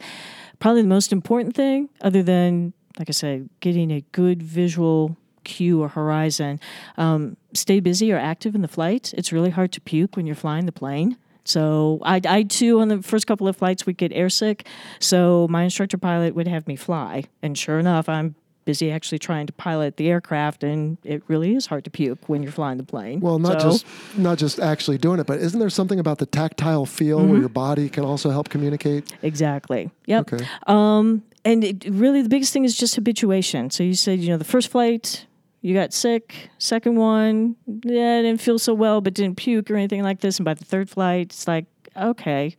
Probably the most important thing, other than, like I said, getting a good visual cue or horizon, um, stay busy or active in the flight. It's really hard to puke when you're flying the plane. So I, I too on the first couple of flights would get airsick. So my instructor pilot would have me fly, and sure enough, I'm busy actually trying to pilot the aircraft, and it really is hard to puke when you're flying the plane. Well, not So- just not just actually doing it, but isn't there something about the tactile feel Mm-hmm. where your body can also help communicate? exactly. Yep. Okay. Um, and it, really, the biggest thing is just habituation. So you said, you know, the first flight, you got sick. Second one, yeah, I didn't feel so well, but didn't puke or anything like this. And by the third flight, it's like, okay.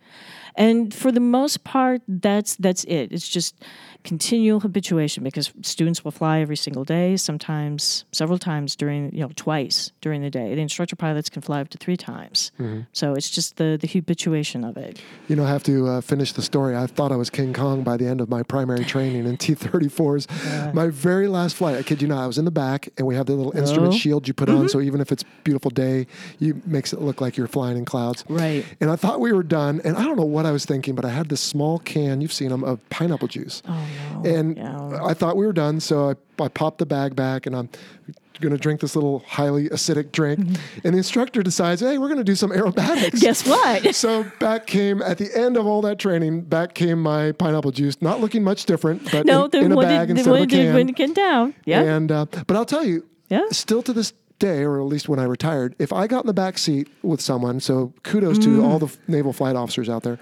And for the most part, that's that's it. It's just continual habituation because students will fly every single day, sometimes several times during, you know, twice during the day. The instructor pilots can fly up to three times. So it's just the the habituation of it. You know, I have to uh, finish the story. I thought I was King Kong by the end of my primary training in T-34s. My very last flight, I kid you not, I was in the back, and we have the little instrument Oh. shield you put on, so even if it's a beautiful day, you makes it look like you're flying in clouds. Right. And I thought we were done, and I don't know what I was thinking, but I had this small can, you've seen them, of pineapple juice. Oh And Yeah. I thought we were done, so I, I popped the bag back and I'm going to drink this little highly acidic drink. And the instructor decides, hey, we're going to do some aerobatics. Guess what? So back came at the end of all that training. Back came my pineapple juice, not looking much different, but No, in, in a bag did, instead the of a can. when it came down. Yeah. And uh, but I'll tell you, Yeah. still to this day, or at least when I retired, if I got in the back seat with someone, so kudos Mm. to all the naval flight officers out there.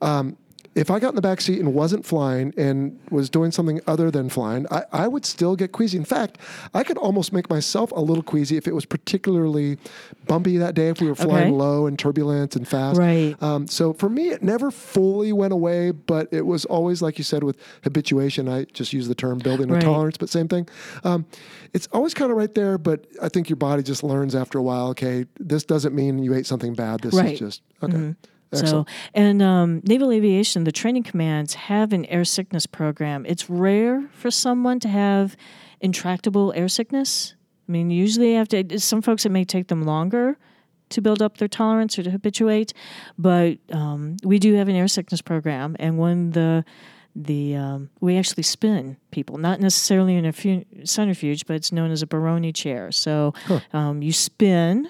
Um, if I got in the back seat and wasn't flying and was doing something other than flying, I, I would still get queasy. In fact, I could almost make myself a little queasy if it was particularly bumpy that day, if we were flying Okay. low and turbulent and fast. Right. Um, so for me, it never fully went away, but it was always, like you said, with habituation. I just use the term building a Right. tolerance, but same thing. Um, it's always kind of right there, but I think your body just learns after a while. Okay, this doesn't mean you ate something bad. This Right. is just okay. So, Excellent. and um, Naval Aviation, the training commands have an air sickness program. It's rare for someone to have intractable air sickness. I mean, usually after some folks, it may take them longer to build up their tolerance or to habituate, but um, we do have an air sickness program, and when the the um, we actually spin people, not necessarily in a fu- centrifuge, but it's known as a Barany chair. So um, you spin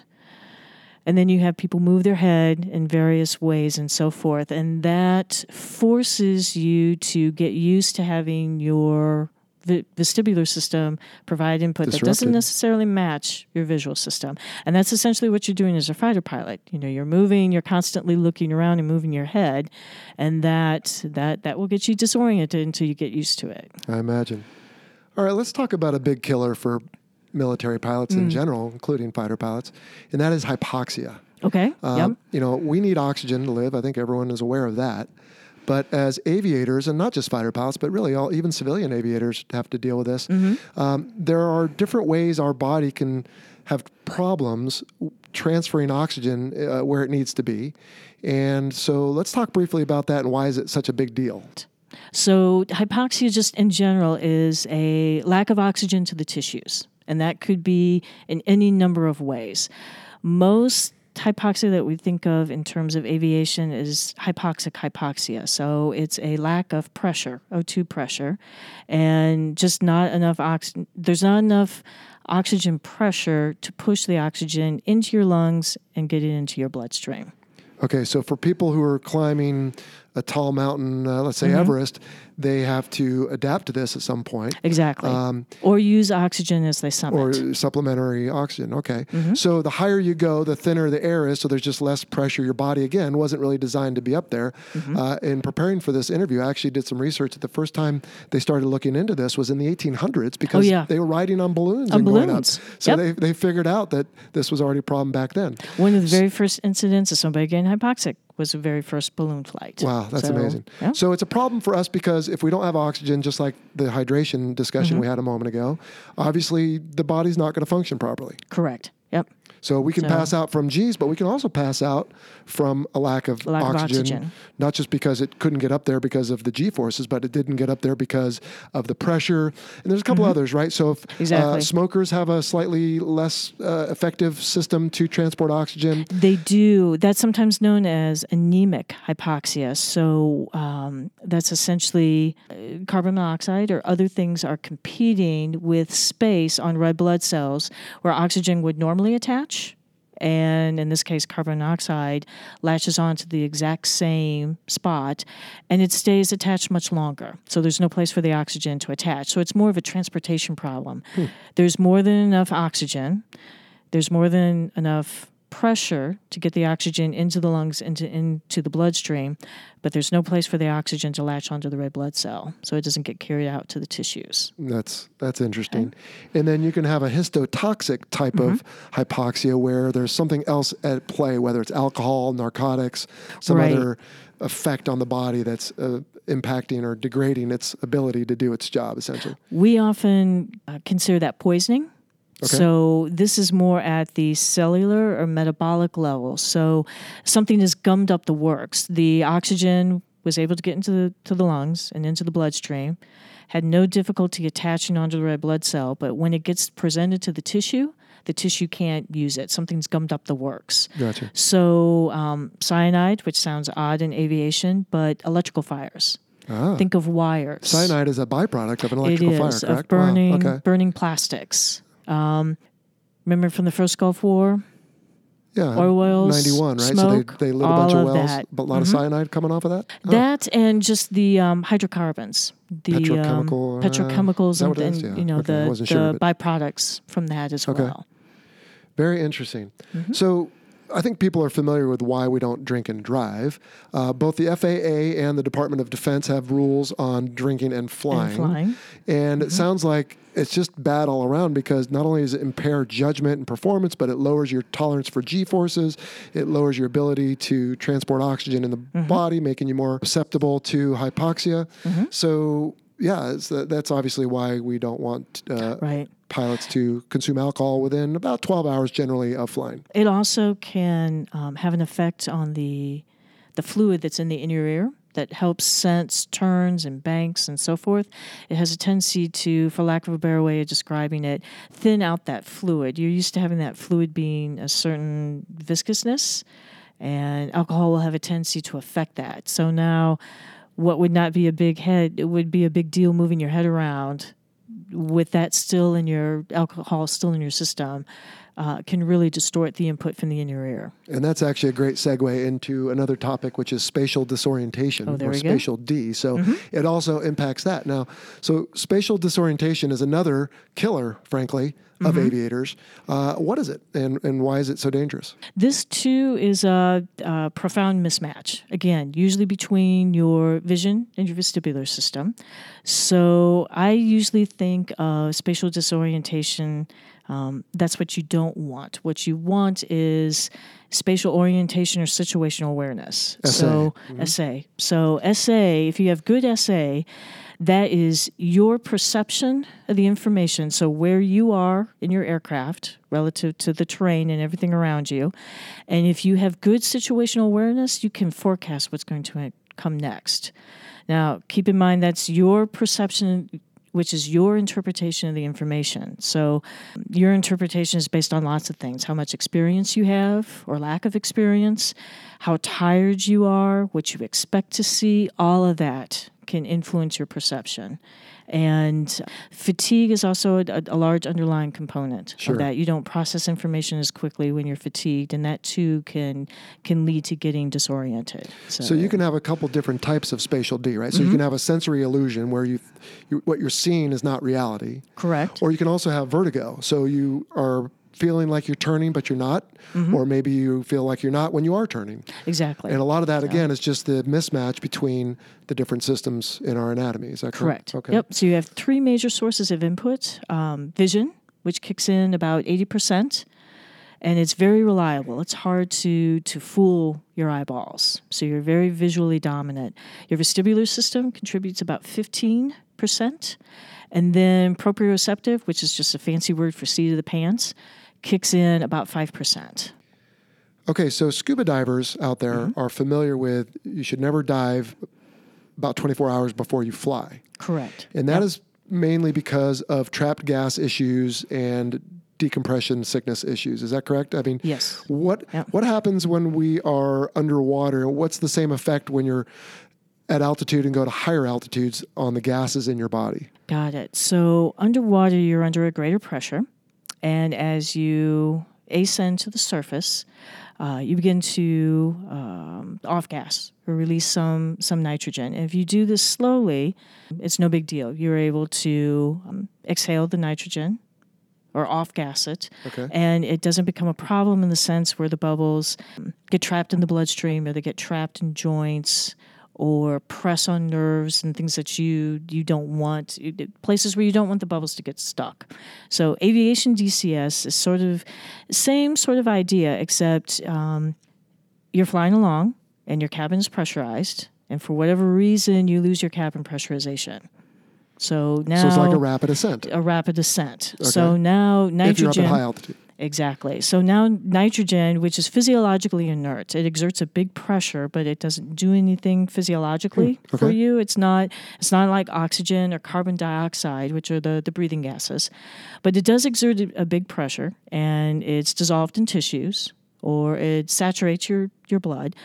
and then you have people move their head in various ways and so forth. And that forces you to get used to having your vestibular system provide input that doesn't necessarily match your visual system. And that's essentially what you're doing as a fighter pilot. You know you're moving you're constantly looking around and moving your head and that that that will get you disoriented until you get used to it. I imagine. All right, let's talk about a big killer for military pilots Mm. in general, including fighter pilots, and that is hypoxia. okay Uh, yep You know, we need oxygen to live. I think everyone is aware of that. But as aviators, and not just fighter pilots, but really all even civilian aviators have to deal with this. Mm-hmm. Um, there are different ways our body can have problems transferring oxygen uh, where it needs to be. And so let's talk briefly about that and why is it such a big deal? So, hypoxia, just in general, is a lack of oxygen to the tissues, and that could be in any number of ways. Most hypoxia that we think of in terms of aviation is hypoxic hypoxia. So, it's a lack of pressure, O2 pressure, and just not enough oxygen. There's not enough oxygen pressure to push the oxygen into your lungs and get it into your bloodstream. Okay, so for people who are climbing a tall mountain, uh, let's say Mm-hmm. Everest, they have to adapt to this at some point. Exactly. or use oxygen as they summit. Or supplementary oxygen. Okay. Mm-hmm. So the higher you go, the thinner the air is. So there's just less pressure. Your body, again, wasn't really designed to be up there. Mm-hmm. Uh, in preparing for this interview, I actually did some research. The first time they started looking into this was in the 1800s because Oh, yeah. they were riding on balloons On and going up. balloons. So Yep. they, they figured out that this was already a problem back then. One of the very first incidents of somebody getting hypoxic was the very first balloon flight. Wow, that's So, amazing. yeah. So it's a problem for us because if we don't have oxygen, just like the hydration discussion Mm-hmm. we had a moment ago, obviously the body's not going to function properly. Correct. Yep. So we can pass out from G's, but we can also pass out from a lack of, Lack of oxygen, oxygen. Not just because it couldn't get up there because of the G forces, but it didn't get up there because of the pressure. And there's a couple others, right? So if uh, Mm-hmm. Smokers have a slightly less uh, effective system to transport oxygen, They do. That's sometimes known as anemic hypoxia. So um, that's essentially uh, carbon monoxide or other things are competing with space on red blood cells where oxygen would normally attach. And in this case, carbon monoxide latches onto the exact same spot and it stays attached much longer. So there's no place for the oxygen to attach. So it's more of a transportation problem. Hmm. There's more than enough oxygen, there's more than enough pressure to get the oxygen into the lungs into into the bloodstream but there's no place for the oxygen to latch onto the red blood cell so it doesn't get carried out to the tissues That's that's interesting. And then you can have a histotoxic type of Mm-hmm. hypoxia where there's something else at play, whether it's alcohol, narcotics, some Right. other effect on the body that's uh, impacting or degrading its ability to do its job, essentially. We often uh, consider that poisoning. So this is more at the cellular or metabolic level. So something has gummed up the works. The oxygen was able to get into the to the lungs and into the bloodstream, had no difficulty attaching onto the red blood cell, but when it gets presented to the tissue, the tissue can't use it. Something's gummed up the works. Gotcha. So um, cyanide, which sounds odd in aviation, but electrical fires. Ah. Think of wires. Cyanide is a byproduct of an electrical is fire, of correct? burning Wow. Okay. burning plastics. Um, remember from the first Gulf War, Yeah. oil wells, 91, right? smoke, so they, they lit a bunch of of wells, that. Mm-hmm. but a lot of cyanide coming off of that? Oh, that and just the um, hydrocarbons, the um, Petrochemical, uh, petrochemicals, that and, what it is? and, Yeah. you know Okay, the, the sure, but- byproducts from that as well. Very interesting. Mm-hmm. So I think people are familiar with why we don't drink and drive. Uh, both the FAA and the Department of Defense have rules on drinking and flying. flying. And Mm-hmm. it sounds like it's just bad all around because not only does it impair judgment and performance, but it lowers your tolerance for G forces. It lowers your ability to transport oxygen in the Mm-hmm. body, making you more susceptible to hypoxia. Mm-hmm. So, yeah, it's, that's obviously why we don't want uh, Right. pilots to consume alcohol within about 12 hours generally of flying. It also can um, have an effect on the the fluid that's in the inner ear that helps sense turns and banks and so forth. It has a tendency to, for lack of a better way of describing it, thin out that fluid. You're used to having that fluid being a certain viscousness, and alcohol will have a tendency to affect that. So now, what would not be a big head, it would be a big deal moving your head around with that still in your alcohol still in your system uh, can really distort the input from the inner ear. And that's actually a great segue into another topic, which is spatial disorientation Oh, or we go. Mm-hmm. spatial D. So it also impacts that. Now, so spatial disorientation is another killer, frankly, of Mm-hmm. aviators. Uh, what is it, and and why is it so dangerous? This too is a, a profound mismatch. Again, usually between your vision and your vestibular system. So I usually think of spatial disorientation. Um, that's what you don't want. What you want is spatial orientation or situational awareness. So SA. So SA. If you have good SA, that is your perception of the information. So, where you are in your aircraft relative to the terrain and everything around you. And if you have good situational awareness, you can forecast what's going to come next. Now, keep in mind that's your perception, which is your interpretation of the information. So, your interpretation is based on lots of things how much experience you have or lack of experience, how tired you are, what you expect to see, all of that can influence your perception. And fatigue is also a, a large underlying component Sure. of that. You don't process information as quickly when you're fatigued, and that too can can lead to getting disoriented. So, So you can have a couple different types of spatial D, right? So Mm-hmm. you can have a sensory illusion where you, you what you're seeing is not reality, correct. or you can also have vertigo. So you are feeling like you're turning, but you're not, Mm-hmm. or maybe you feel like you're not when you are turning. exactly. And a lot of that, again, is just the mismatch between the different systems in our anatomy. Is that correct? Correct. Okay. Yep. So you have three major sources of input um, vision, which kicks in about 80%, and it's very reliable. It's hard to, to fool your eyeballs. So you're very visually dominant. Your vestibular system contributes about 15%. And then proprioceptive, which is just a fancy word for seat of the pants, kicks in about 5%. Okay, so scuba divers out there Mm-hmm. are familiar with you should never dive about 24 hours before you fly. Correct. And that is mainly because of trapped gas issues and decompression sickness issues. Is that correct? I mean, Yes. What Yep. what happens when we are underwater? What's the same effect when you're at altitude and go to higher altitudes on the gases in your body? Got it. So underwater, you're under a greater pressure, and as you ascend to the surface, uh, you begin to um, off gas or release some some nitrogen. And if you do this slowly, it's no big deal. You're able to um, exhale the nitrogen or off gas it, Okay. and it doesn't become a problem in the sense where the bubbles um, get trapped in the bloodstream or they get trapped in joints or press on nerves and things that you you don't want places where you don't want the bubbles to get stuck. So aviation DCS is sort of same sort of idea except um, you're flying along and your cabin is pressurized and for whatever reason you lose your cabin pressurization. So now So it's like a rapid ascent a rapid ascent. So now if you're up nitrogen at high altitude. Exactly. So now nitrogen, which is physiologically inert, it exerts a big pressure, but it doesn't do anything physiologically Hmm, for you. It's not it's not like oxygen or carbon dioxide, which are the, the breathing gases. But it does exert a a big pressure and it's dissolved in tissues or it saturates your, your blood.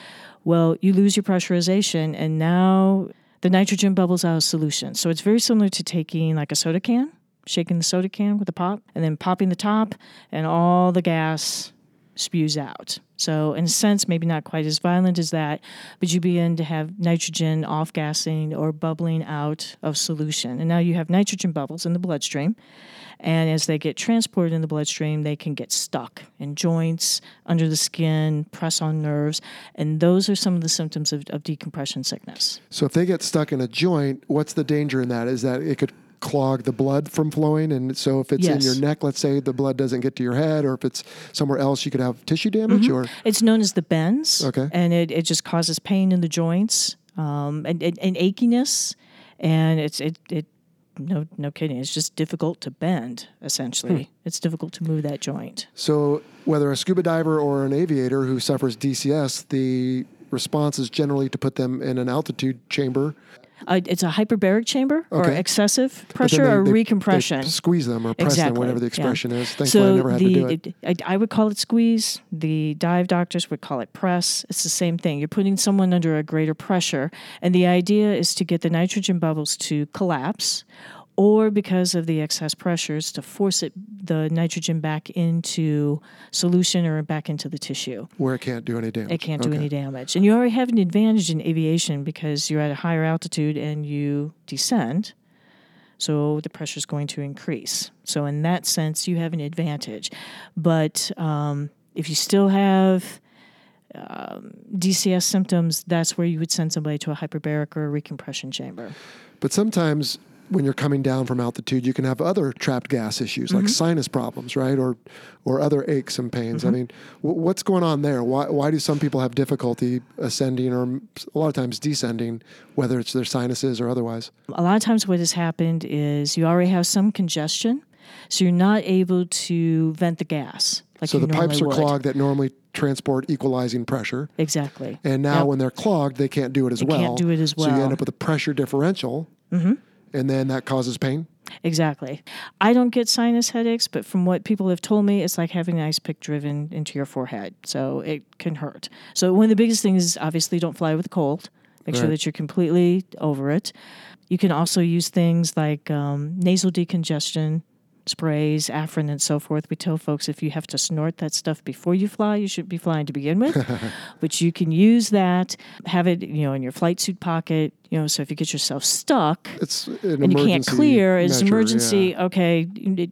Well, you lose your pressurization and now the nitrogen bubbles out of solution. So it's very similar to taking like a soda can shaking the soda can with a pop and then popping the top and all the gas spews out. So in a sense, maybe not quite as violent as that, but you begin to have nitrogen off gassing or bubbling out of solution. And now you have nitrogen bubbles in the bloodstream. And as they get transported in the bloodstream, they can get stuck in joints, under the skin, press on nerves. And those are some of the symptoms of, of decompression sickness. So if they get stuck in a joint, what's the danger in that? Is that it could clog the blood from flowing, and so if it's in your neck, let's say the blood doesn't get to your head, or if it's somewhere else, you could have tissue damage. Or It's known as the bends. Okay. And it, it just causes pain in the joints um, and, and, and achiness. And it's, it, it, no, no kidding. It's just difficult to bend, essentially. It's difficult to move that joint. so whether a scuba diver or an aviator who suffers DCS, the response is generally to put them in an altitude chamber. Uh, it's a hyperbaric chamber or excessive pressure they- or they- they recompression. squeeze them or press them, whatever the yeah. expression is. Thankfully, so I never had the, to do it. it- I, I would call it squeeze. The dive doctors would call it press. It's the same thing. You're putting someone under a greater pressure, and the idea is to get the nitrogen bubbles to collapse, or because of the excess pressures, to force it the nitrogen back into solution or back into the tissue. Where it can't do any damage. It can't do Okay. any damage. And you already have an advantage in aviation because you're at a higher altitude and you descend. So the pressure is going to increase. So in that sense, you have an advantage. But um, if you still have um, DCS symptoms, that's where you would send somebody to a hyperbaric or a recompression chamber. But sometimes when you're coming down from altitude, you can have other trapped gas issues like Mm-hmm. sinus problems, right? Or or other aches and pains. Mm-hmm. I mean, w- what's going on there? Why why do some people have difficulty ascending or a lot of times descending, whether it's their sinuses or otherwise? A lot of times, what has happened is you already have some congestion, so you're not able to vent the gas like So the pipes are would. clogged that normally transport equalizing pressure. Exactly. And now Yep. when they're clogged, they can't do it as They well. can't do it as well. So you. Mm-hmm. end up with a pressure differential. And then that causes pain. Exactly. I don't get sinus headaches, but from what people have told me, it's like having an ice pick driven into your forehead. So it can hurt. So one of the biggest things is obviously don't fly with a cold. Make sure that you're completely over it. You can also use things like um, nasal decongestion sprays, Afrin, and so forth. We tell folks if you have to snort that stuff before you fly, you shouldn't be flying to begin with. but you can use that, have it, you know, in your flight suit pocket. You know, so if you get yourself stuck, It's an and you can't clear it's measure, emergency yeah. okay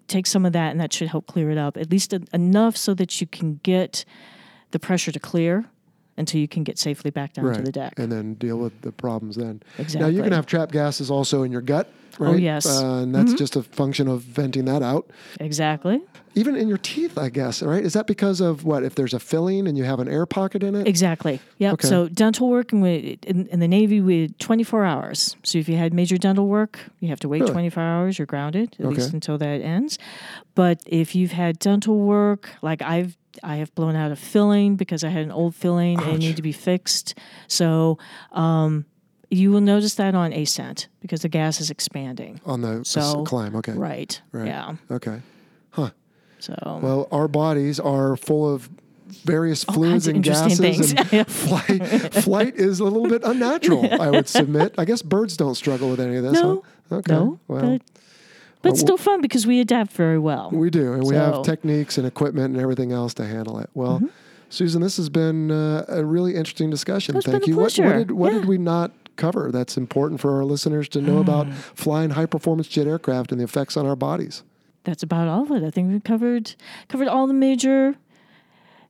take some of that and that should help clear it up at least enough so that you can get the pressure to clear until you can get safely back down to the deck And then deal with the problems then. Exactly. Now you can have trapped gases also in your gut, right? Oh, yes. Mm-hmm. Uh, and that's just a function of venting that out. exactly Even in your teeth, I guess, right? Is that because of what? If there's a filling and you have an air pocket in it? exactly yep Okay. so dental work in, in, in the navy we had 24 hours so if you had major dental work you have to wait Really? 24 hours you're grounded at Okay. least until that ends but if you've had dental work like i've I have blown out a filling because I had an old filling and it needed to be fixed. So um, you will notice that on ascent because the gas is expanding. On the So- climb, okay. Right. Right. Yeah. Okay. Huh. So Well, our bodies are full of various fluids and gases, things. and flight, flight is a little bit unnatural, I would submit. I guess birds don't struggle with any of this. No. huh? Okay. no, Well, but but it's still fun because we adapt very well. We do, and we have techniques and equipment and everything else to handle it. Well, Mm-hmm. Susan, this has been uh, a really interesting discussion. It's Thank you. What, what did what Yeah. did we not cover that's important for our listeners to know about Hmm. flying high performance jet aircraft and the effects on our bodies? That's about all of it. I think we covered covered all the major.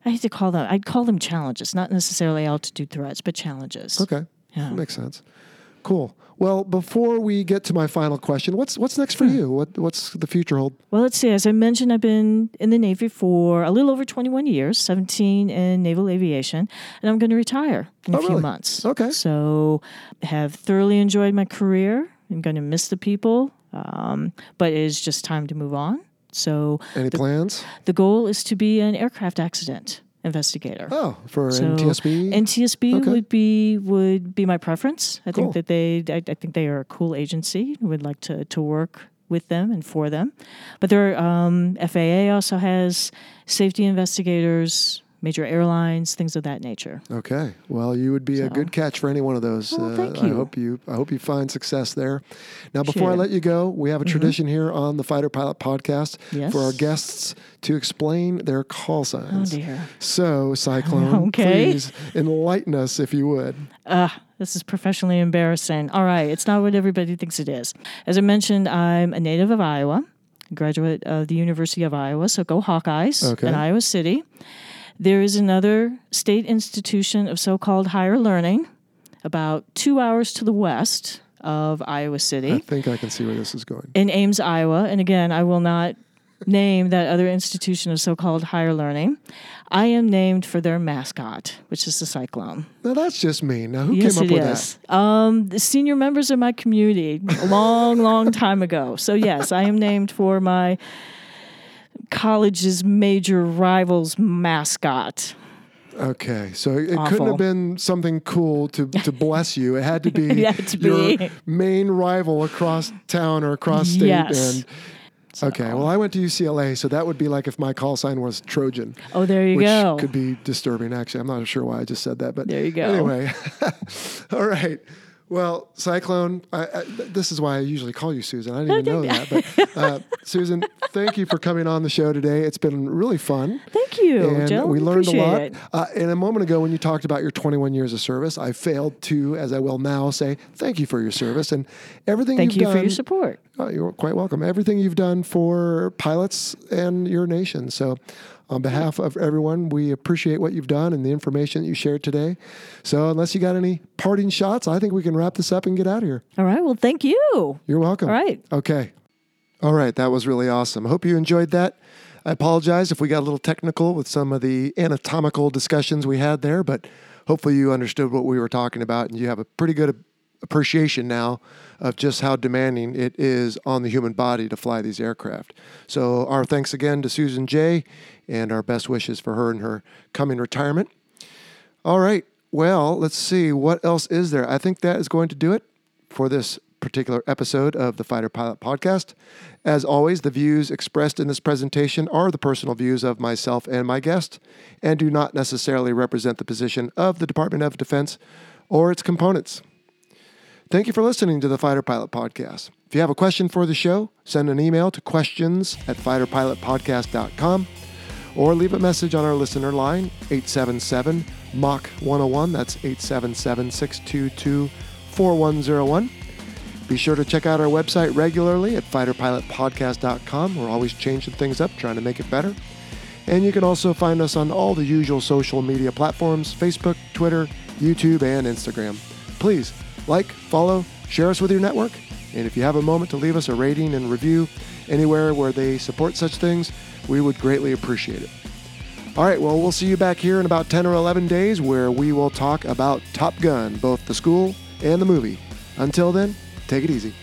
I hate to call them. I'd call them challenges, not necessarily altitude threats, but challenges. Okay, Yeah. that makes sense. Cool. Well, before we get to my final question, what's what's next Hmm. for you? What what's the future hold? Well, let's see. As I mentioned, I've been in the Navy for a little over 21 years, 17 in naval aviation, and I'm going to retire in a Oh, few really? months. Okay. So, have thoroughly enjoyed my career. I'm going to miss the people, um, but it is just time to move on. So, Any plans? the goal is to be an aircraft accident investigator. Oh, for So, NTSB. NTSB Okay. would be would be my preference. I Cool. think that they I, I think they are a cool agency. Would like to to work with them and for them. But there um, FAA also has safety investigators, major airlines, things of that nature. Okay. Well, you would be a good catch for any one of those. Uh, Well, thank I you. hope you. I hope you find success there. Now, before I let you go, we have a tradition here on the Fighter Pilot Podcast Yes. for our guests to explain their call Oh signs. dear. So, Cyclone, Okay. please enlighten us if you would. Uh, this is professionally embarrassing. All right, it's not what everybody thinks it is. As I mentioned, I'm a native of Iowa, graduate of the University of Iowa, so go Hawkeyes Okay. in Iowa City. There is another state institution of so called higher learning about two hours to the west of Iowa City. I think I can see where this is going. in Ames, Iowa. And again, I will not name that other institution of so called higher learning. I am named for their mascot, which is the cyclone. Now that's just me. Now who Yes, came up it with is. Um, the senior members of my community a long, long time ago. So yes, I am named for my college's major rivals mascot. Okay, so it couldn't have been something cool to to bless you. It had to be, had to your be. main rival across town or across state. Yes. And okay, well, I went to UCLA, so that would be like if my call sign was Trojan. Oh, there you go. which go. could be disturbing. Actually, I'm not sure why I just said that, but There you go. Anyway, all right. Well, Cyclone, I, I, this is why I usually call you Susan. I didn't even know that, but uh, Susan, thank you for coming on the show today. It's been really fun. Thank you, And Joe. we learned a lot. it. Uh, and a moment ago, when you talked about your 21 years of service, I failed to, as I will now, say thank you for your service and everything Thank you've done. Thank you done. for your support. Oh, you're quite welcome. Everything you've done for pilots and your nation. So, on behalf of everyone, we appreciate what you've done and the information that you shared today. So, unless you got any parting shots, I think we can wrap this up and get out of here. All right. Well, thank you. You're welcome. All right. Okay. All right. That was really awesome. I hope you enjoyed that. I apologize if we got a little technical with some of the anatomical discussions we had there, but hopefully you understood what we were talking about and you have a pretty good appreciation now of just how demanding it is on the human body to fly these aircraft. So, our thanks again to Susan Jay and our best wishes for her and her coming retirement. All right. Well, let's see. What else is there? I think that is going to do it for this particular episode of the Fighter Pilot Podcast. As always, the views expressed in this presentation are the personal views of myself and my guest and do not necessarily represent the position of the Department of Defense or its components. Thank you for listening to the Fighter Pilot Podcast. If you have a question for the show, send an email to questions at fighterpilotpodcast.com or leave a message on our listener line 877 Mach 101. That's 877 622 4101. Be sure to check out our website regularly at fighterpilotpodcast.com. We're always changing things up, trying to make it better. And you can also find us on all the usual social media platforms Facebook, Twitter, YouTube, and Instagram. Please like, follow, share us with your network. And if you have a moment to leave us a rating and review anywhere where they support such things, we would greatly appreciate it. All right, well, we'll see you back here in about 10 or 11 days where we will talk about Top Gun, both the school and the movie. Until then, take it easy.